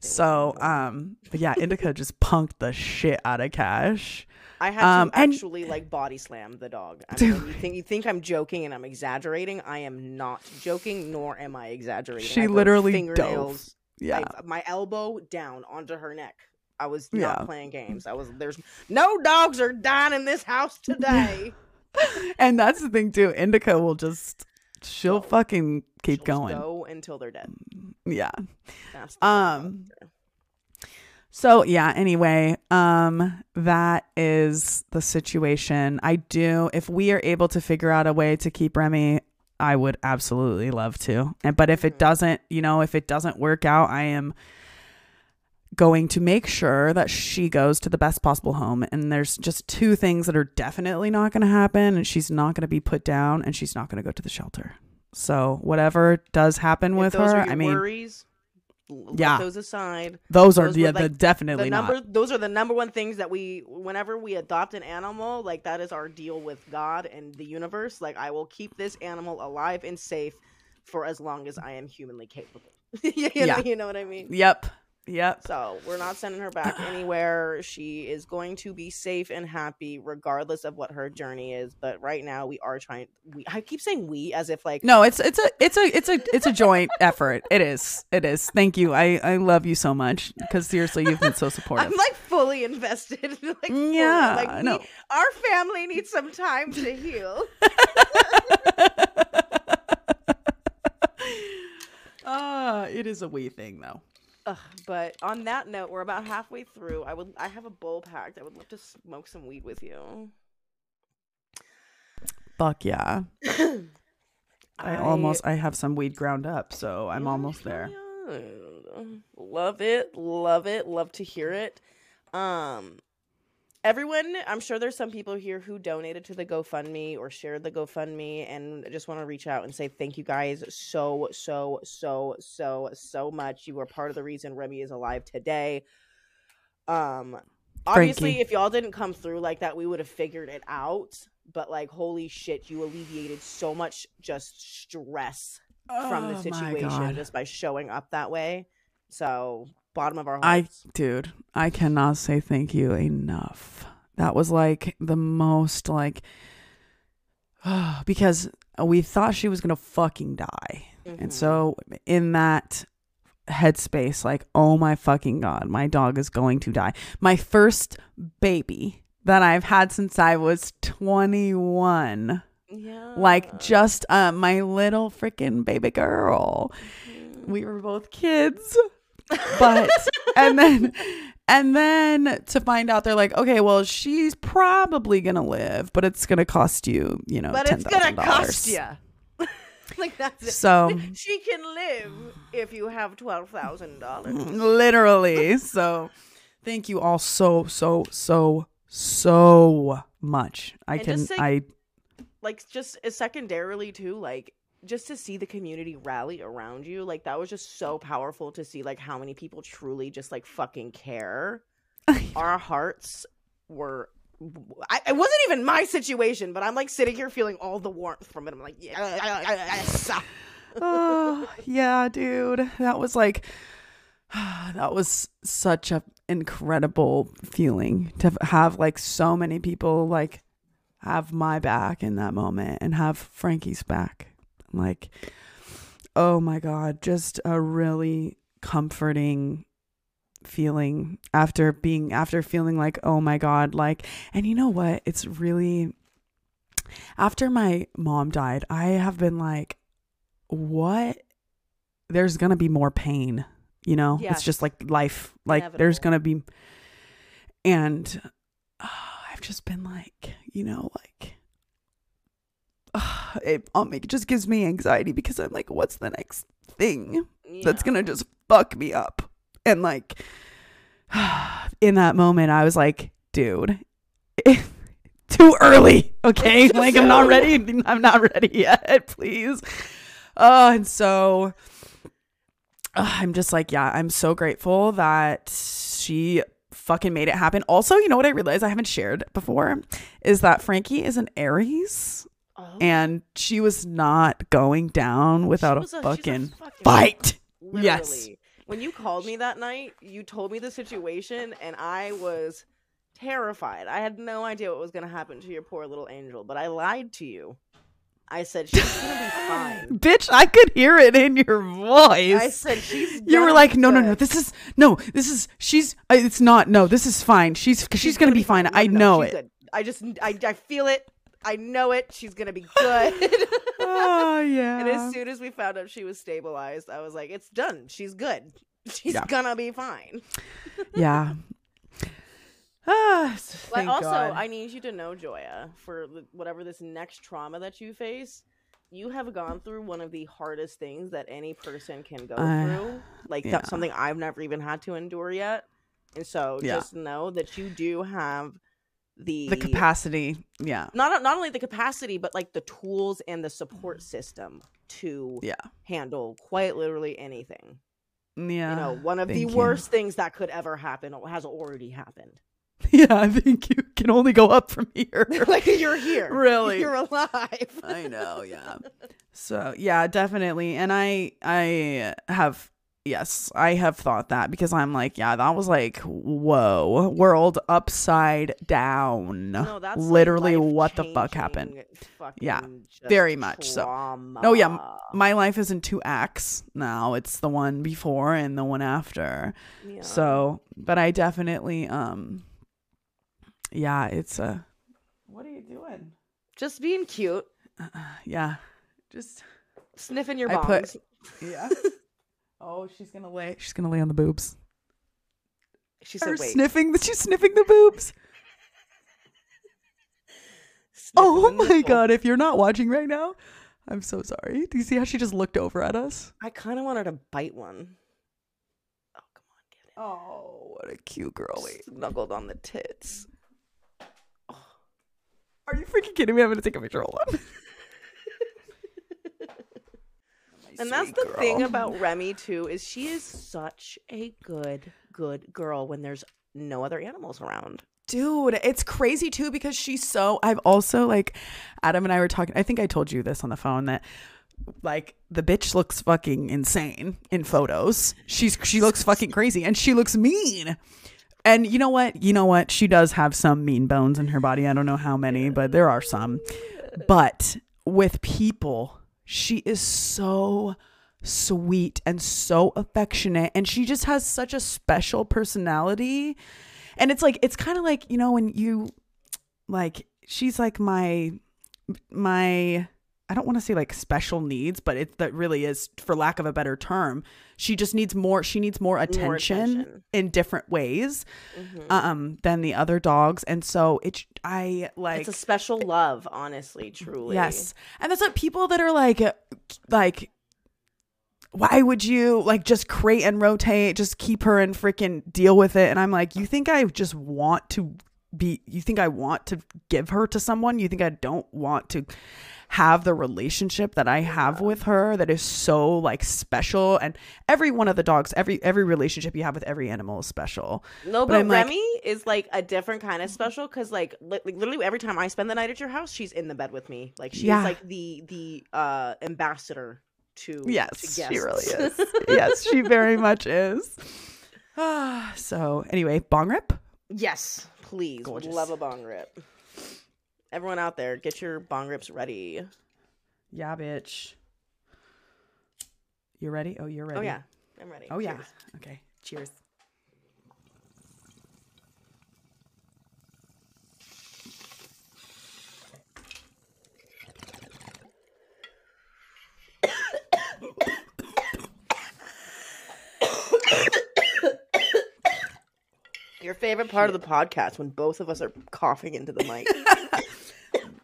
So, um, but yeah, Indica just punked the shit out of Cash. I had um, to and- actually like body slam the dog. I mean, you think you think I'm joking and I'm exaggerating? I am not joking, nor am I exaggerating. She I literally fingernails. Yeah. I- my elbow down onto her neck. I was Yeah. not playing games. I was there's no dogs are dying in this house today. and that's the thing too. Indica will just she'll fucking keep She'll going. go until they're dead. Yeah. Um, So yeah, anyway, um that is the situation. I do if we are able to figure out a way to keep Remy, I would absolutely love to. And but if it Mhm. doesn't, you know, if it doesn't work out, I am going to make sure that she goes to the best possible home and there's just two things that are definitely not going to happen and she's not going to be put down and she's not going to go to the shelter. So whatever does happen If with her, I mean, worries. Yeah. those aside. those are yeah, were, the definitely the not. those are the number one things that we whenever we adopt an animal like that is our deal with god and the universe like i will keep this animal alive and safe for as long as i am humanly capable you, Yeah. know, you know what i mean Yep. Yep. so we're not sending her back anywhere she is going to be safe and happy regardless of what her journey is but right now we are trying we i keep saying we as if like No, it's it's a it's a it's a it's a joint effort. It is. It is. Thank you. I I love you so much because seriously, you've been so supportive. I'm like fully invested. like, fully. Yeah, like no. we- our family needs some time to heal. Ah, it is a wee thing though. Ugh, but on that note, we're about halfway through. I would, I have a bowl packed. I would love to smoke some weed with you. Fuck yeah. I, almost I have some weed ground up, so I'm almost there. Love it, love it, love to hear it. Um, everyone, I'm sure there's some people here who donated to the GoFundMe or shared the GoFundMe, and I just want to reach out and say thank you guys so, so, so, so, so much. You were part of the reason Remy is alive today. Um, obviously, Frankie. if y'all didn't come through like that, we would have figured it out. But like, holy shit, you alleviated so much just stress from Oh the situation just by showing up that way. So, bottom of our I dude, I cannot say thank you enough. That was like the most like because we thought she was gonna fucking die. And Mhm. so in that headspace, like, oh my fucking god, my dog is going to die. My first baby that I've had since I was 21. yeah, Like just uh, my little freaking baby girl. Mhm. We were both kids. But and then and then to find out they're like, okay, well, she's probably gonna live, but it's gonna cost you, you know, but it's gonna $10,000. cost you. like that's it. So she can live if you have twelve thousand dollars. Mm, literally. So thank you all so so so so much. I And can say- I Like just secondarily too, like just to see the community rally around you, like that was just so powerful to see like how many people truly just like fucking care. Our hearts were. I, it wasn't even my situation, but I'm like sitting here feeling all the warmth from it. I'm like, yeah, yes. oh, yeah, dude. That was like that was such a incredible feeling to have like so many people like have my back in that moment and have Frankie's back. Like, oh my God, just a really comforting feeling after being, after feeling like, oh my God, like, and you know what? It's really, after my mom died, I have been like, what? There's going to be more pain, you know? It's just like life. Like, there's going to be, and uh, I've just been like, you know, like, uh, it, um, it just gives me anxiety because I'm like, what's the next thing that's gonna just fuck me up? And like, in that moment, I was like, dude, too early. Okay, like I'm not ready. I'm not ready yet. Please. Uh, and so uh, I'm just like, yeah, I'm so grateful that she fucking made it happen. Also, you know what I realized I haven't shared before is that Frankie is an Aries Oh, and she was not going down without she a was she's fucking fucking fight. Literally. Yes. When you called me that night, you told me the situation, and I was terrified. I had no idea what was going to happen to your poor little angel, but I lied to you. I said she's going to be fine. Bitch, I could hear it in your voice. I said she's. you were like, no, no, no. This is no. This is she's. uh, It's not. No, this is fine. She's she's, gonna, be fine. No, I know she's it. good. I just, I, I feel it. I know it. She's gonna be good. Oh yeah. And as soon as we found out she was stabilized, I was like, it's done. She's good. She's Yeah. gonna be fine. yeah. Ah, But also, God. I need you to know, Joya, for whatever this next trauma that you face, you have gone through one of the hardest things that any person can go I- through. Like yeah. that's something I've never even had to endure yet. And so Yeah. just know that you do have the the capacity. Yeah. not not only the capacity but like the tools and the support system to Yeah. handle quite literally anything. Yeah. you know, one of the you. worst things that could ever happen has already happened. Yeah, I think you can only go up from here. like you're here. Really? You're alive. I know, yeah. So yeah, definitely. And I I have yes, I have thought that because I'm like, yeah, that was like whoa, world upside down. No, that's like, literally what the fuck happened. Yeah, very much so. trauma. Oh, yeah, My life is in two acts now. It's the one before and the one after. Yeah. So, but I definitely um yeah, it's a What are you doing? just being cute, Yeah. Just sniffing your I put- Yeah. oh, she's gonna lay. She's gonna lay on the boobs. She said, "Wait." sniffing. She's sniffing the boobs. Oh the my nipple. god! If you're not watching right now, I'm so sorry. Do you see how she just looked over at us? I kind of want her to bite one. Oh come on, get it. Oh, what a cute girlie. Snuggled on the tits. Are you freaking kidding me? I'm gonna take a picture. Hold on. And that's the thing about Remy too is she is such a good good girl when there's no other animals around. dude it's crazy too because she's so i've also like adam and i were talking i think i told you this on the phone that like the bitch looks fucking insane in photos. She's she looks fucking crazy and she looks mean. And you know what? You know what? She does have some mean bones in her body. I don't know how many but there are some. But with people she is so sweet and so affectionate and she just has such a special personality. And it's like it's kind of like you know when you like she's like my my I don't want to say like special needs, but it that really is, for lack of a better term, she just needs more. She needs more attention, attention. in different ways, Mhm. um, than the other dogs, and so it's I like it's a special love, honestly, truly. Yes. And that's what people that are like like why would you like just crate and rotate, just keep her and freaking deal with it? And I'm like, you think I just want to be you think I want to give her to someone? You think I don't want to have the relationship that I have with her that is so like special and every one of the dogs every every relationship you have with every animal is special. No, But but, I'm like- Remy is like a different kind of special because, like, li- like, literally every time I spend the night at your house, she's in the bed with me. Like, she's Yeah. like the the uh ambassador to to Yes, guests. she really is. yes, she very much is. Ah, so anyway, bong rip. yes, please, would Gorgeous. love a bong rip. Everyone out there, get your bong rips ready. Yeah, bitch. You ready? Oh, you're ready. Oh yeah, I'm ready. Oh yeah. Okay. Cheers. Your favorite part of the podcast when both of us are coughing into the mic.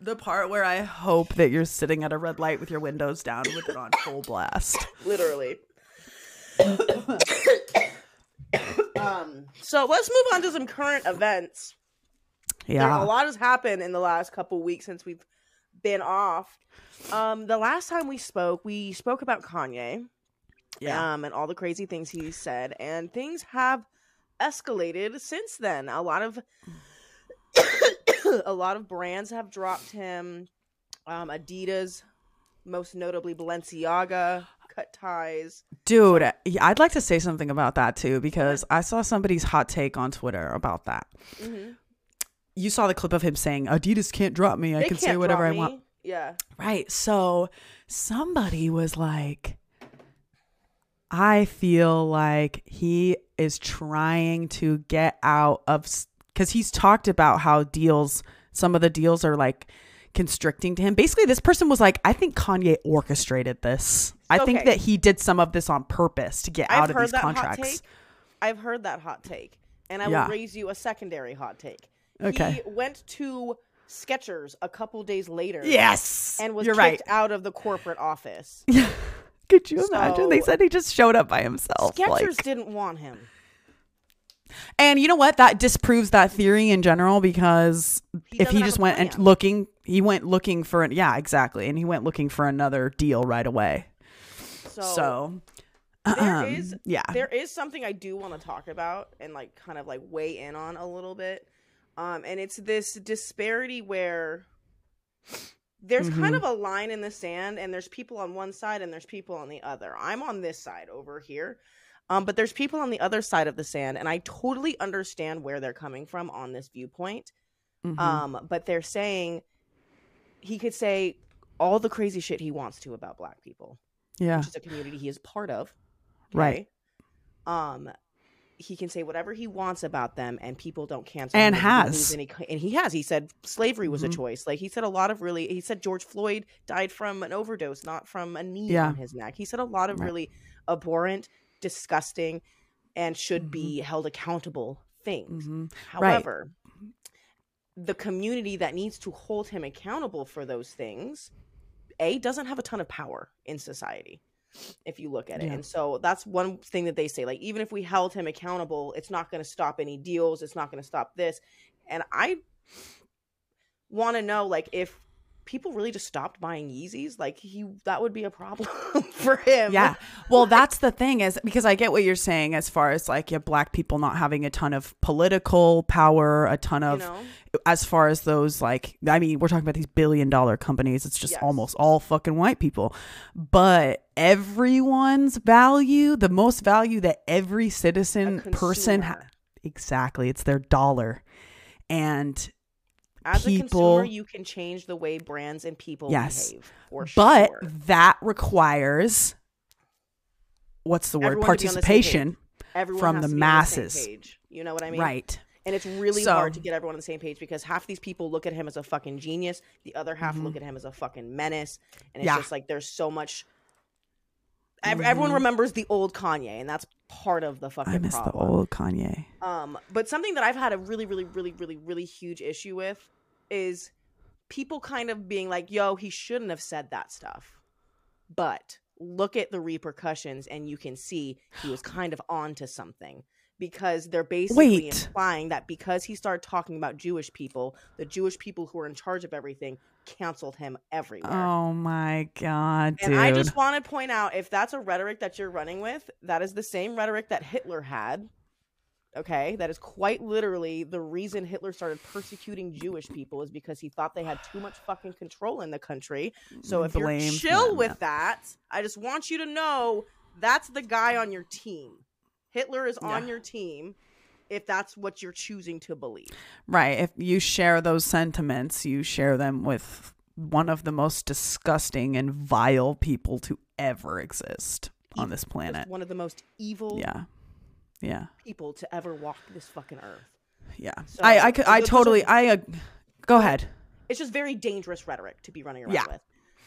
The part where I hope that you're sitting at a red light with your windows down with it on full blast. Literally. um. So let's move on to some current events. There, a lot has happened in the last couple weeks since we've been off. Um, the last time we spoke, we spoke about Kanye. Yeah. um, and all the crazy things he said, and things have escalated since then. A lot of a lot of brands have dropped him. Um, Adidas, most notably Balenciaga, cut ties. Dude, I'd like to say something about that too because I saw somebody's hot take on Twitter about that. Mm-hmm. You saw the clip of him saying, Adidas can't drop me. I They can say whatever I want. Yeah, Right. So somebody was like, I feel like he is trying to get out of, because he's talked about how deals, some of the deals are like constricting to him. Basically, this person was like, I think Kanye orchestrated this. I think that he did some of this on purpose to get I've out of these contracts. I've heard that hot take, and I Yeah. will raise you a secondary hot take. Okay. He went to Skechers a couple days later. Yes. and was You're kicked right. out of the corporate office. Could you imagine? They said he just showed up by himself. Skechers like- didn't want him. And you know what? That disproves that theory in general because He if he just went and looking, he went looking for an yeah, exactly, and he went looking for another deal right away. So, So, there um, is yeah, there is something I do want to talk about and like kind of like weigh in on a little bit. Um, and it's this disparity where there's kind Mhm. of a line in the sand, and there's people on one side and there's people on the other. I'm on this side over here. Um, but there's people on the other side of the sand, and I totally understand where they're coming from on this viewpoint. Mhm. Um, but they're saying he could say all the crazy shit he wants to about black people, yeah, which is a community he is part of. Right. Um, he can say whatever he wants about them, and people don't cancel. And has. any- and he has. He said slavery was Mhm. a choice. Like he said a lot of really. He said George Floyd died from an overdose, not from a knee Yeah. on his neck. He said a lot of Right. really abhorrent, disgusting, and should be held accountable things. Mhm. Right. However, the community that needs to hold him accountable for those things, A, doesn't have a ton of power in society, if you look at it. Yeah. And so that's one thing that they say. Like, even if we held him accountable, it's not going to stop any deals, it's not going to stop this. And I want to know, like, if people really just stopped buying Yeezys, like, he that would be a problem for him. Yeah. Well, that's the thing is because I get what you're saying as far as like yeah, black people not having a ton of political power, a ton You of know? as far as those like I mean, we're talking about these billion dollar companies. It's just Yes. almost all fucking white people. But everyone's value, the most value that every citizen person ha- exactly, it's their dollar. And As a consumer, you can change the way brands and people Yes. behave. For but sure. that requires what's the word? Everyone to be on the Participation. everyone from the to be on the masses. page. You know what I mean? right. And it's really So- hard to get everyone on the same page because half these people look at him as a fucking genius, the other half Mhm. look at him as a fucking menace, and it's Yeah. just like there's so much. Ev- Everyone remembers the old Kanye, and that's part of the fucking I miss problem. the old Kanye. Um, but something that I've had a really, really, really, really, really huge issue with is people kind of being like, yo, he shouldn't have said that stuff. But look at the repercussions and you can see he was kind of onto something. Because they're basically Wait. implying that because he started talking about Jewish people, the Jewish people who are in charge of everything canceled him everywhere. Oh my god, dude. And I just want to point out if that's a rhetoric that you're running with, that is the same rhetoric that Hitler had. Okay, that is quite literally the reason Hitler started persecuting Jewish people is because he thought they had too much fucking control in the country. Mm, so if you're chill them, with yeah. that, I just want you to know that's the guy on your team. Hitler is on Yeah. your team if that's what you're choosing to believe. Right. If you share those sentiments, you share them with one of the most disgusting and vile people to ever exist on this Just planet. one of the most evil Yeah. Yeah. people to ever walk this fucking earth. Yeah. So, I I I totally I uh, go ahead. It's just very dangerous rhetoric to be running around Yeah. with.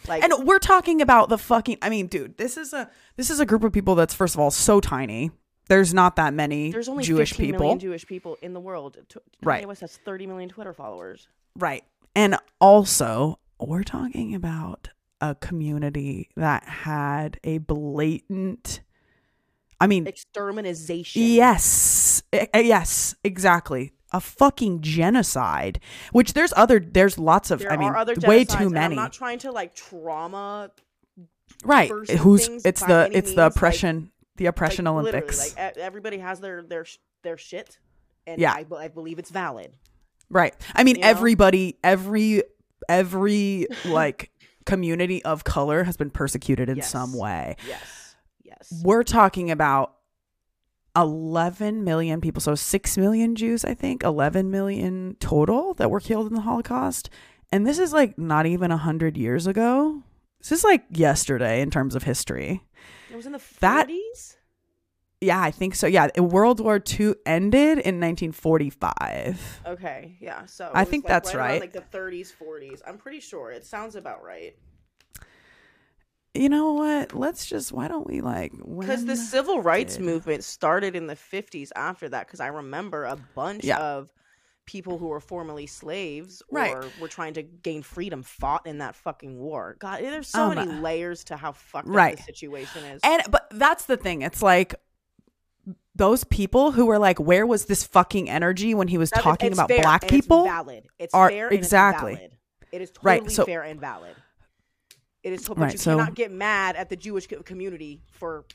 Like And we're talking about the fucking I mean, dude, this is a this is a group of people that's first of all so tiny. There's not that many there's only Jewish 15 people. million Jewish people in the world. Right. Kanye West has 30 million Twitter followers. Right. And also, we're talking about a community that had a blatant I mean, extermination. yes. Yes, exactly. A fucking genocide, which there's other there's lots of There I mean, way too many. I'm not trying to like trauma right. Who's it's the it's means, the like- oppression the oppression like, Olympics. Like everybody has their their their shit, and Yeah. I, I believe it's valid. Right. I mean, You know? everybody, every, every like community of color has been persecuted in Yes. some way. Yes, yes. We're talking about 11 million people. So 6 million Jews, I think, 11 million total that were killed in the Holocaust. And this is like not even 100 years ago. This is like yesterday in terms of history. It was in the That- Yeah, I think so. Yeah. World War II ended in 1945. Okay, yeah. So I think like, that's around, right. like the 30s, 40s. I'm pretty sure it sounds about right. You know what? Let's just, why don't we like, Because the civil rights did- movement started in the 50s after that. Because I remember a bunch Yeah. of people who were formerly slaves Right. or were trying to gain freedom fought in that fucking war. God, there's so Um, many layers to how fucked right. up the situation is. And but that's the thing. It's like those people who were like, where was this fucking energy when he was That is- talking it's about fair, black and it's people? valid. It's are- fair. and it's exactly. valid. It is Right, totally so- fair and valid. It is, but Right, you so- cannot get mad at the Jewish community for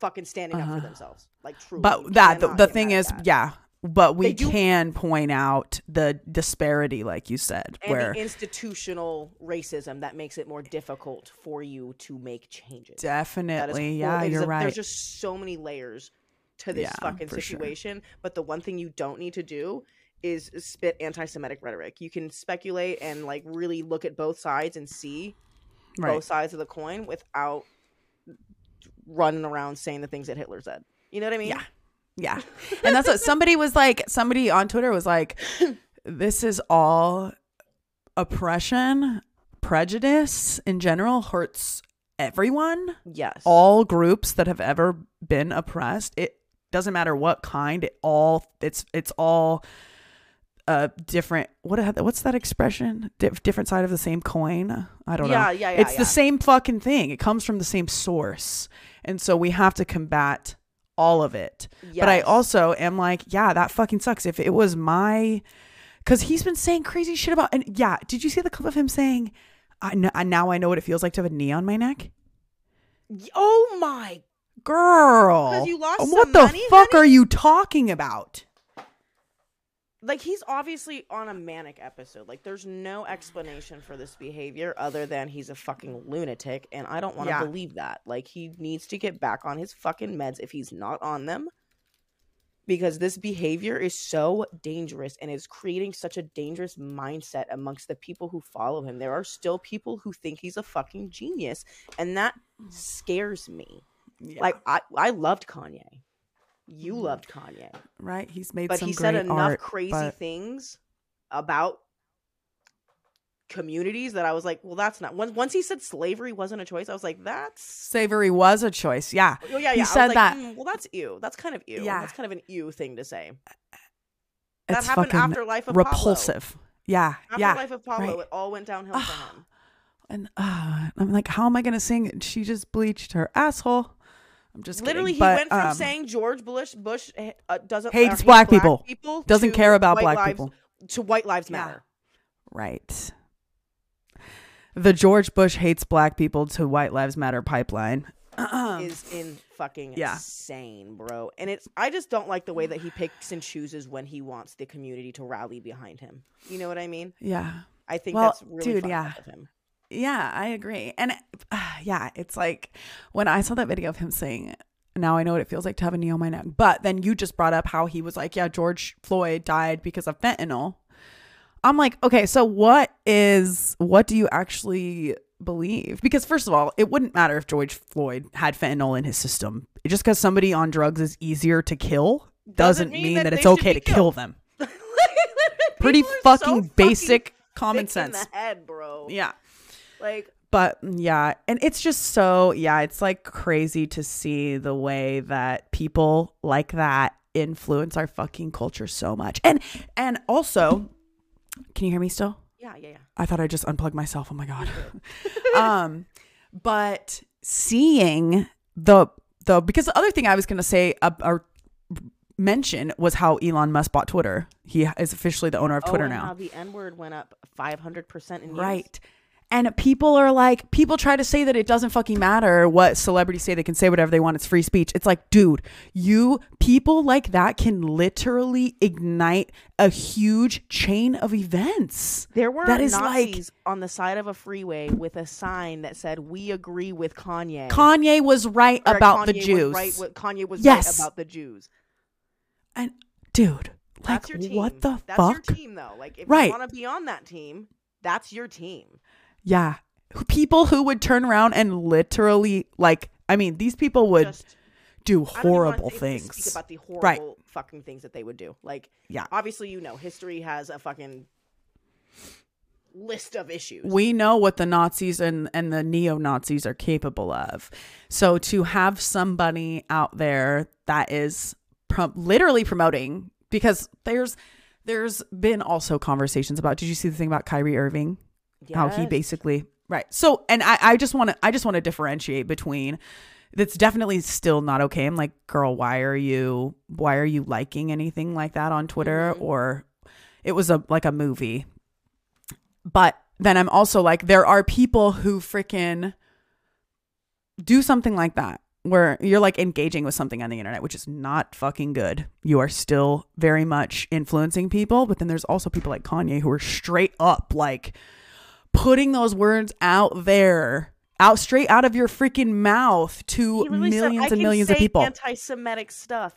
fucking standing up Uh-huh. for themselves. Like you But that the, the thing is, yeah. But we can point out the disparity, like you said, and where the institutional racism that makes it more difficult for you to make changes. Definitely, yeah, you're a- right. There's just so many layers to this Yeah, fucking for sure. situation. But the one thing you don't need to do is spit anti-Semitic rhetoric. You can speculate and like really look at both sides and see right. both sides of the coin without running around saying the things that Hitler said. You know what I mean? Yeah. Yeah. And that's what somebody was like, somebody on Twitter was like, this is all oppression, prejudice in general hurts everyone. Yes. all groups that have ever been oppressed it doesn't matter what kind it all it's it's all uh different what what's that expression Di- different side of the same coin i don't yeah, know yeah, yeah. Yeah. It's yeah. the same fucking thing it comes from the same source and so we have to combat all of it but i also am like yeah that fucking sucks if it was my because he's been saying crazy shit about and yeah did you see the clip of him saying I know, now I know what it feels like to have a knee on my neck. Oh my girl! you lost What the money, fuck honey? are you talking about? Like he's obviously on a manic episode. Like there's no explanation for this behavior other than he's a fucking lunatic and I don't want to Yeah. believe that. Like he needs to get back on his fucking meds if he's not on them. Because this behavior is so dangerous and is creating such a dangerous mindset amongst the people who follow him. There are still people who think he's a fucking genius and that mm. scares me. Yeah. Like I I loved Kanye. You Mhm. loved Kanye right? He's made but he said enough art, crazy but- things about communities that I was like, well, that's not. Once once he said slavery wasn't a choice, I was like, that's. Slavery was a choice. Yeah. Oh yeah, He yeah. I was said like, that- "Mm, well, that's ew. That's kind of ew. Yeah. That's kind of an ew thing to say. That It's happened fucking after Life of Pablo. repulsive. Yeah. After yeah. Life of Pablo, right. it all went downhill for him. And uh, I'm like, how am I going to sing? She just bleached her asshole. I'm just kidding, Literally, he but, went from um, saying George Bush Bush uh, doesn't Hates or black people. doesn't care about black lives, people. to White Lives Yeah. Matter. Right. The George Bush hates black people to White Lives Matter pipeline. is in fucking Yeah. insane, bro. And it's I just don't like the way that he picks and chooses when he wants the community to rally behind him. You know what I mean? Yeah. I think Well, that's really dude, yeah. of him. Yeah, I agree. And uh, yeah, it's like when I saw that video of him saying, now I know what it feels like to have a knee on my neck. But then you just brought up how he was like, yeah, George Floyd died because of fentanyl. I'm like, okay, so what is, what do you actually believe because first of all, it wouldn't matter if George Floyd had fentanyl in his system. Just because somebody on drugs is easier to kill doesn't, mean, that, they it's okay to kill them. Pretty are so fucking basic common sense. head, bro. Yeah. Like But yeah, and it's just so yeah, it's like crazy to see the way that people like that influence our fucking culture so much. And and also, can you hear me still? yeah, yeah, yeah. I thought I just unplugged myself. Oh my god. um, but seeing the the because the other thing I was gonna say uh, or mention was how Elon Musk bought Twitter. He is officially the owner of Twitter oh, now. How the N word went up five hundred percent in use. Right. And people are like, people try to say that it doesn't fucking matter what celebrities say. They can say whatever they want. It's free speech. It's like, dude, you people like that can literally ignite a huge chain of events. There were That is like- on the side of a freeway with a sign that said "We agree with Kanye." Kanye was right Or about the Kanye was Jews. right, Kanye was Yes. right about the Jews. and dude, like, That's your team. what the fuck? that's fuck? your team, though. Like, if Right. you want to be on that team, that's your team. Yeah. People who would turn around and literally, like, I mean, these people would Just do I don't even horrible things. About the horrible Right. fucking things that they would do. Like, Yeah. obviously, you know, history has a fucking list of issues. we know what the Nazis and, and the neo Nazis are capable of. So to have somebody out there that is prom- literally promoting, because there's there's been also conversations about. Did you see the thing about Kyrie Irving? How he basically right. So and I I just want to I just want to differentiate between. That's definitely still not okay. I'm like, girl, why are you why are you liking anything like that on Twitter? Mhm. Or it was a like a movie but then I'm also like, there are people who freaking do something like that where you're like engaging with something on the internet, which is not fucking good. You are still very much influencing people, but then there's also people like Kanye who are straight up like putting those words out there, out straight out of your freaking mouth to literally said, millions and millions of people. Anti-Semitic stuff.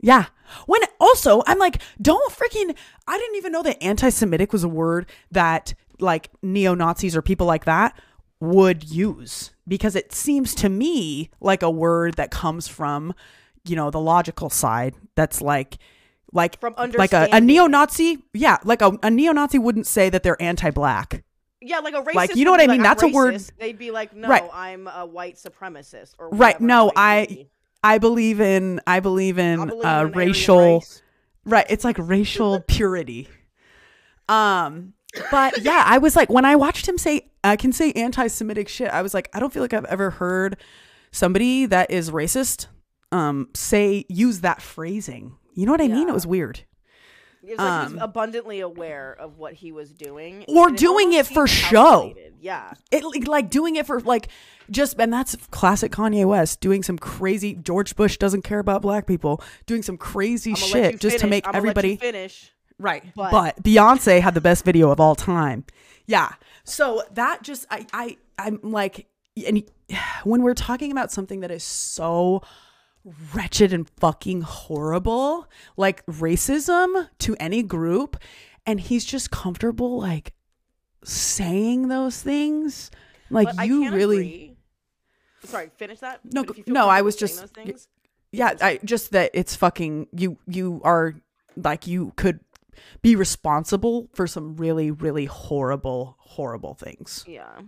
Yeah. When also, I'm like, don't freaking. I didn't even know that anti Semitic was a word that like neo Nazis or people like that would use because it seems to me like a word that comes from, you know, the logical side. That's like, like, From like a, a neo Nazi. Yeah. Like a, a neo Nazi wouldn't say that they're anti black. Yeah, like a racist. Like, you know what I mean? like, That's a word- They'd be like, "No, Right. I'm a white supremacist." Or Right, no, I-. I believe in, I believe in, I believe uh, in racial. Right. It's like racial purity. Um, but yeah, I was like, when I watched him say, I can say anti Semitic shit, I was like, I don't feel like I've ever heard somebody that is racist um say use that phrasing. You know what I mean? It was weird. It's like Um, he's abundantly aware of what he was doing, Or and doing almost it for show. Yeah, It like- doing it for like just and that's classic Kanye West doing some crazy George Bush doesn't care about black people, doing some crazy I'ma let you shit just to make I'ma everybody finish. Right. But- But, Beyonce had the best video of all time. Yeah. So that just I I I'm like and when we're talking about something that is so wretched and fucking horrible, like racism to any group, and he's just comfortable like saying those things. Like But you really agree. Sorry, finish that. No, But if you feel no, I was just- those yeah i just that it's fucking you you are like you could be responsible for some really really horrible horrible things yeah.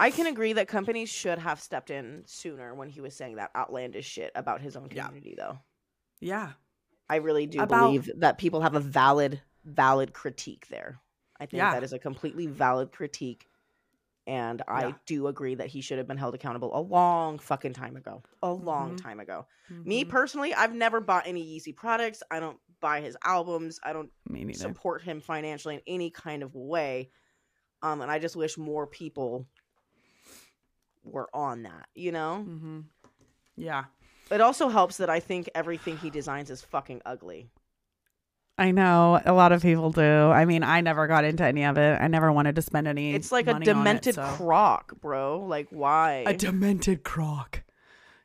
I can agree that companies should have stepped in sooner when he was saying that outlandish shit about his own Yeah. community, though. yeah I really do About- believe that people have a valid, valid critique there. I think Yeah. that is a completely valid critique. And I Yeah. do agree that he should have been held accountable a long fucking time ago. A long Mhm. time ago. Me Mhm. personally, I've never bought any Yeezy products. I don't buy his albums. I don't support him financially in any kind of way. Um, and I just wish more people were on that, you know? hmm yeah It also helps that I think everything he designs is fucking ugly. i know a lot of people do i mean i never got into any of it i never wanted to spend any It's like a on it, demented so- croc, bro. Like why? a demented croc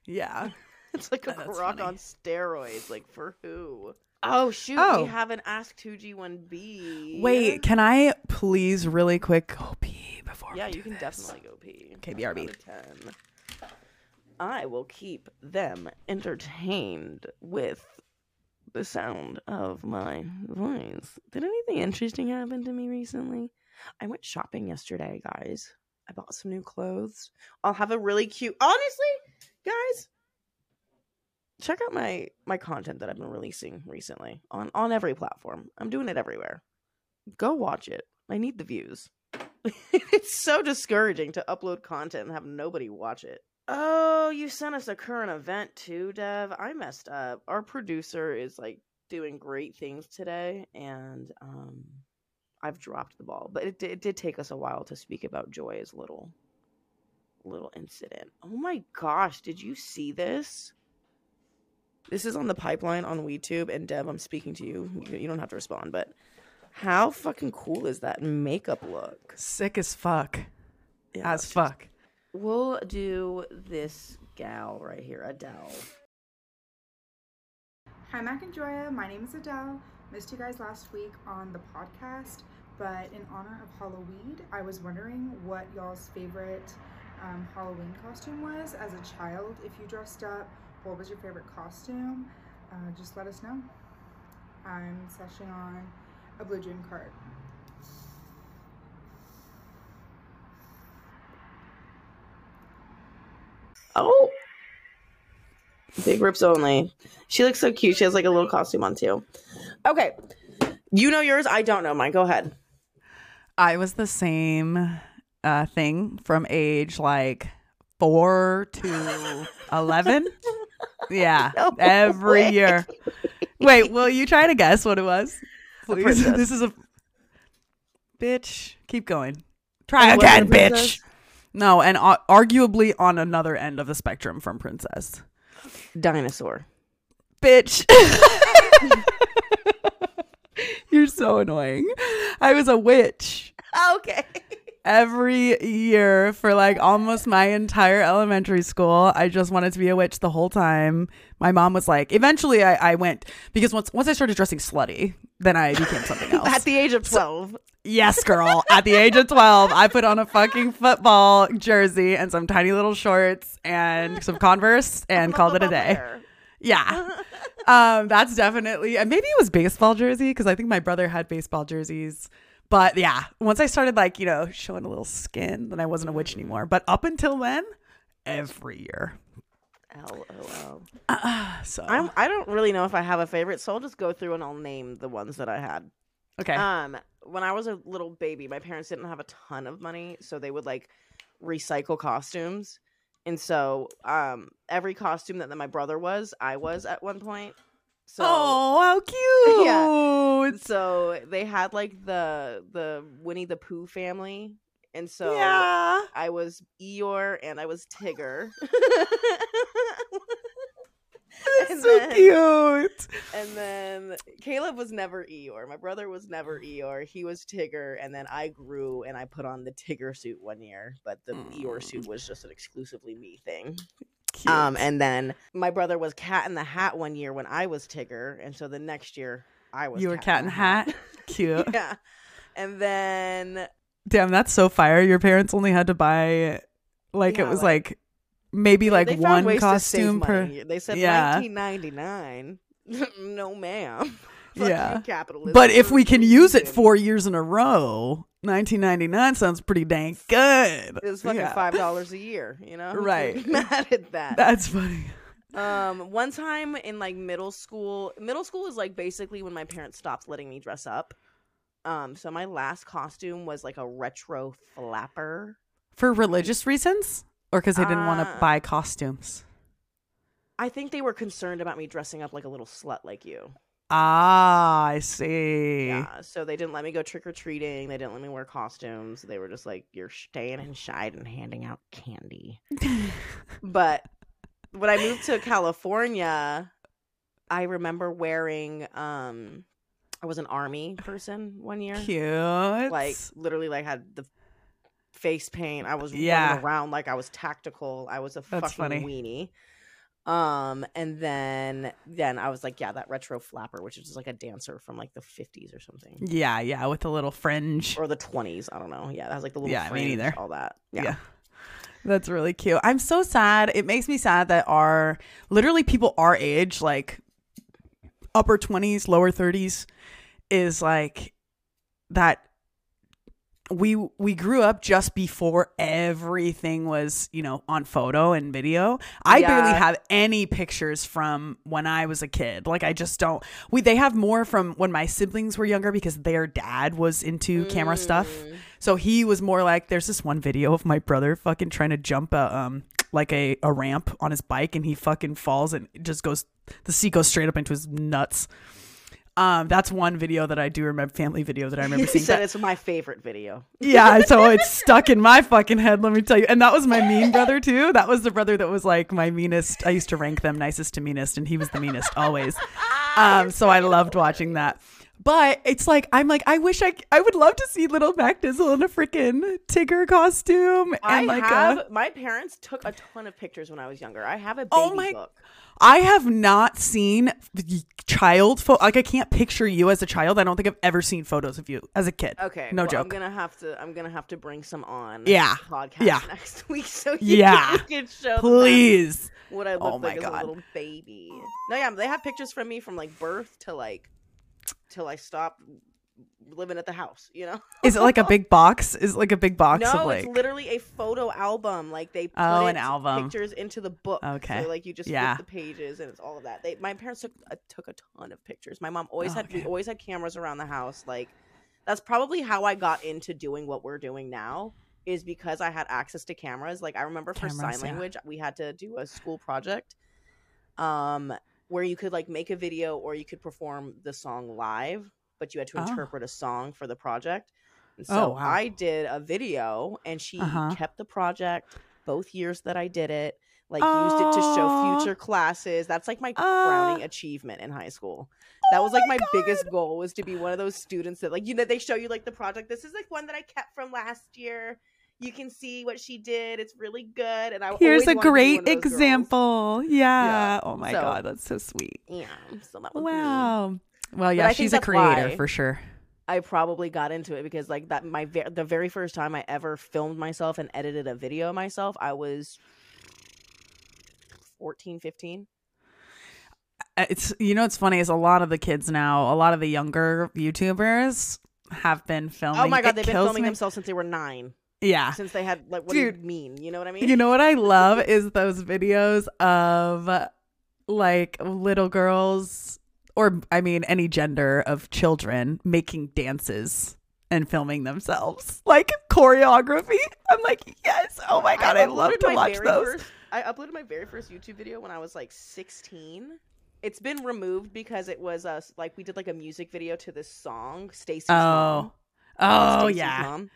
yeah it's like a That's croc funny. on steroids. Like for who? Oh shoot, Oh. we haven't asked 2G1B. wait can i please really quick Yeah, you can this. definitely go pee. Okay, BRB. 10. I will keep them entertained with the sound of my voice. Did anything interesting happen to me recently? I went shopping yesterday, guys. I bought some new clothes. I'll have a really cute. Honestly, guys, check out my my content that I've been releasing recently on on every platform. I'm doing it everywhere. Go watch it. I need the views. it's so discouraging to upload content and have nobody watch it. Oh, you sent us a current event too, Dev. I messed up. Our producer is like doing great things today, and um, I've dropped the ball. But it, it did take us a while to speak about Joy's little little incident. Oh my gosh, did you see this? This is on the pipeline on WeTube, and Dev, I'm speaking to. You you don't have to respond, but how fucking cool is that makeup look? Sick as fuck. Yeah, as fuck. We'll do this gal right here, Adele. Hi, Mac and Joya. My name is Adele. Missed you guys last week on the podcast, but in honor of Halloween, I was wondering what y'all's favorite um, Halloween costume was as a child. If you dressed up, what was your favorite costume? Uh, just let us know. I'm seshing on a Blue Dream cart. Oh, big rips only. She looks so cute. She has like a little costume on too. Okay, you know yours. I don't know mine. Go ahead. I was the same uh, thing from age like four to 11. Yeah, No every way. year. Wait, will you try to guess what it was? Please. princess. This is a bitch. Keep going. Try And was it a again, bitch. No, and uh, arguably on another end of the spectrum from princess. Dinosaur. Bitch. You're so annoying. I was a witch. Okay. Every year for like almost my entire elementary school. I just wanted to be a witch the whole time. My mom was like, eventually I, I went because once once I started dressing slutty, then I became something else. At the age of twelve. yes, girl. At the age of twelve, I put on a fucking football jersey and some tiny little shorts and some Converse and called it a day. Yeah. um, that's definitely, and maybe it was baseball jersey because I think my brother had baseball jerseys. But yeah, once I started like you know showing a little skin, then I wasn't a witch anymore. But up until then, every year. LOL. Uh, so I'm. I don't really know if I have a favorite, so I'll just go through and I'll name the ones that I had. okay. Um, when I was a little baby, my parents didn't have a ton of money, so they would like recycle costumes. And so, um, every costume that, that my brother was, I was at one point. So, oh, how cute! Yeah. so they had like the the Winnie the Pooh family, and so yeah. I was Eeyore and I was Tigger. That's so then- cute. And then Caleb was never Eeyore. My brother was never Eeyore. He was Tigger. And then I grew and I put on the Tigger suit one year, but the Eeyore Mm. suit was just an exclusively me thing. Cute. Um, and then my brother was Cat in the Hat one year when I was Tigger, and so the next year I was you were cat in the hat. Cute. yeah. And then Damn, that's so fire. Your parents only had to buy like Yeah, it was like- like, maybe like one ways to save costume per. money. They said Yeah. 1999. no, ma'am. Yeah. Capitalism. But if we can use it four years in a row, 1999 sounds pretty dang good. It was fucking Yeah. five dollars a year, you know? Right. Mad at that. That's funny. Um, one time in like middle school, middle school is like basically when my parents stopped letting me dress up. Um, so my last costume was like a retro flapper. For religious reasons? Or because they didn't want to Uh, buy costumes? I think they were concerned about me dressing up like a little slut like you. Ah, I see. Yeah, so they didn't let me go trick or treating. They didn't let me wear costumes. They were just like, "You're staying inside and handing out candy." but when I moved to California, I remember wearing um I was an army person one year. Cute. Like literally like had the face paint. I was Yeah. running around like I was tactical. I was a That's fucking funny. weenie. Um, and then then I was like, yeah, that retro flapper, which is just like a dancer from like the fifties or something. Yeah, yeah, with a little fringe. Or the twenties. I don't know. Yeah, that has like the little Yeah, me neither. all that. Yeah. Yeah. That's really cute. I'm so sad. It makes me sad that our literally people our age, like upper 20s, lower 30s, is like that we we grew up just before everything was, you know, on photo and video. I barely have any pictures from when I was a kid. Like I just don't we they have more from when my siblings were younger because their dad was into camera stuff. Mm. So he was more like there's this one video of my brother fucking trying to jump a um like a, a ramp on his bike and he fucking falls and just goes the seat goes straight up into his nuts. Um that's one video that I do remember family video that I remember You seeing. said That- it's my favorite video. yeah, so it's stuck in my fucking head, let me tell you. And that was my mean brother too. That was the brother that was like my meanest. I used to rank them nicest to meanest and he was the meanest always. Um so I loved watching that. But it's like I'm like I wish I I would love to see little Mac Dizzle in a freaking Tigger costume and I like have a my parents took a ton of pictures when I was younger. I have a oh baby Oh my- book. I have not seen child photo. Like I can't picture you as a child. I don't think I've ever seen photos of you as a kid. Okay, no well, joke. I'm gonna have to. I'm gonna have to bring some on. Yeah, the podcast yeah. next week, so you Yeah. can show Please. what I look Oh like as a little baby. No, yeah, they have pictures from me from like birth to like till I stopped living at the house. You know? Is it like a big box? Is it like a big box no, of like it's literally a photo album. Like they put Oh, an album. pictures into the book. Okay. so like you just Yeah. flip the pages and it's all of that. They my parents took uh, took a ton of pictures. My mom always had we always had cameras around the house. Like that's probably how I got into doing what we're doing now. Is because I had access to cameras. Like I remember for Cameras, sign yeah. language, we had to do a school project, um, where you could like make a video or you could perform the song live, but you had to Oh. interpret a song for the project. And Oh, so wow. I did a video, and she Uh-huh. kept the project both years that I did it. Like used it to show future classes. That's like my Aw. crowning achievement in high school. That Oh was like my my, biggest goal was to be one of those students that like you know they show you like the project. This is like one that I kept from last year. You can see what she did. It's really good. And I Here's a wanted to be great one of those girls. example. Yeah. Yeah, Oh my so- god, that's so sweet. Yeah. So that was me. Wow. Well, yeah, she's a creator for sure. I probably got into it because like that my ve- the very first time I ever filmed myself and edited a video myself, I was 14, 15. Uh, It's you know what's funny is a lot of the kids now, a lot of the younger YouTubers have been filming. Oh my god, It they've been filming me. themselves since they were 9. Yeah. Since they had like what Dude. do you mean? You know what I mean? You know what I love is those videos of like little girls or I mean any gender of children making dances and filming themselves. Like choreography. I'm like, "Yes. Oh my god, I, love to watch those." First, I uploaded my very first YouTube video when I was like 16. It's been removed because it was us like we did like a music video to this song, Stacy's oh. Mom. Oh. Oh Stacey's yeah. Mom.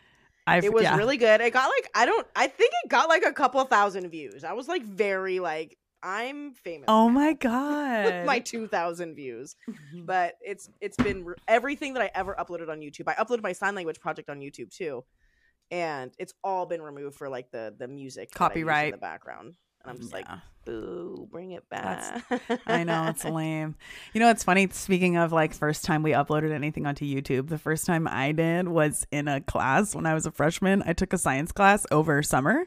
I've, It was yeah. really good. It got like I don't I think it got like a couple thousand views. I was like very like I'm famous. Oh my with god. my 2000 views. Mm-hmm. But it's it's been re- everything that I ever uploaded on YouTube. I uploaded my sign language project on YouTube too. And it's all been removed for like the the music used in the background. And I'm just like, boo, bring it back. That's- I know it's lame. You know, it's funny. Speaking of like first time we uploaded anything onto YouTube, the first time I did was in a class when I was a freshman. I took a science class over summer,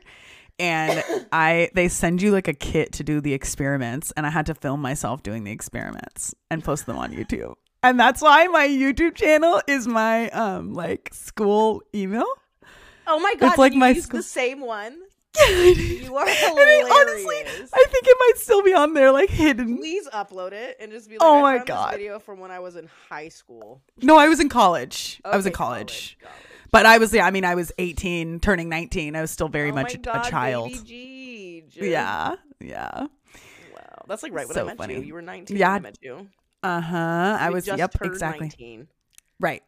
and I they send you like a kit to do the experiments, and I had to film myself doing the experiments and post them on YouTube. And that's why my YouTube channel is my um like school email. oh my god, it's like my used school- the same one. You You are hilarious. I, honestly, I think it might still be on there, like hidden. Please upload it and just be like, Oh my God. Video from when I was in high school. No, I was in college. I was in Okay, college. college. But I was, yeah, I mean, I was 18, turning 19. I was still very Oh much God, a child. Jeej. Yeah. Yeah. Wow. That's like right when So I met funny. you. You were 19 Yeah. when I met you. Uh huh. I was, yep, exactly. 19. Right.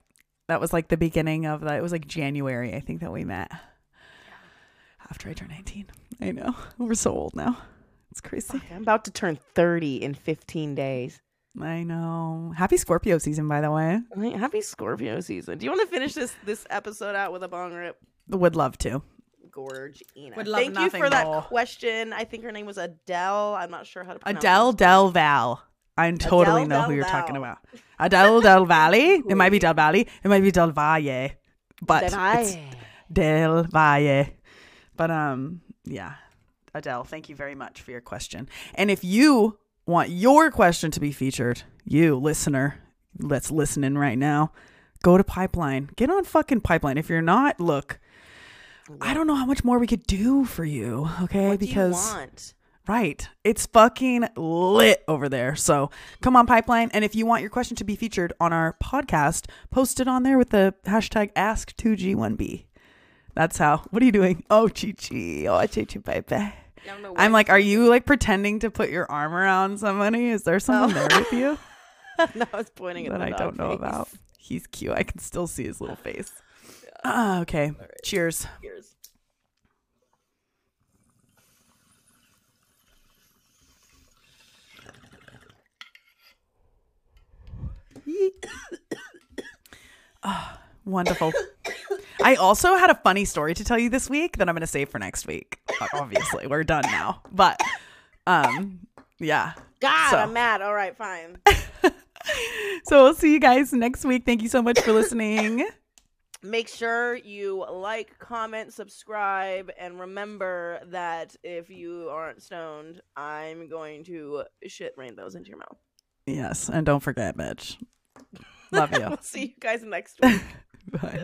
That was like the beginning of that. It was like January, I think, that we met. After I turn 19. I know. We're so old now. It's crazy. Fuck, I'm about to turn 30 in 15 days. I know. Happy Scorpio season, by the way. Like, Happy Scorpio season. Do you want to finish this this episode out with a bong rip? Would love to. Gorgina. Would love Thank you nothing for that more. question. I think her name was Adele. I'm not sure how to pronounce Adele it. Del Val. I totally Adele know Del who you're Val. talking about. Adele Del Valle. It might be Del Valle. It might be Del Valle. But it's Devaye. Del Valle. But um, yeah, Adele, thank you very much for your question. And if you want your question to be featured, you listener, let's listen in right now. Go to Pipeline. Get on fucking Pipeline. If you're not, look, I don't know how much more we could do for you. Okay, What because do you want? Right. It's fucking lit over there. So come on, Pipeline. And if you want your question to be featured on our podcast, post it on there with the hashtag Ask2G1B. That's how. What are you doing? Oh, Chi Chi. Oh, Chi Chi, baby. I'm like, are you like pretending to put your arm around somebody? Is there someone Oh. there with you no, I was pointing at that I don't know face. about? He's cute. I can still see his little face. Ah, okay. Cheers. Cheers. Wonderful. I also had a funny story to tell you this week that I'm going to save for next week. Obviously, we're done now. But um yeah. God, So- I'm mad. All right, fine. So we'll see you guys next week. Thank you so much for listening. Make sure you like, comment, subscribe, and remember that if you aren't stoned, I'm going to shit rainbows into your mouth. yes, and don't forget, bitch. Love you. We'll see you guys next week. Bye.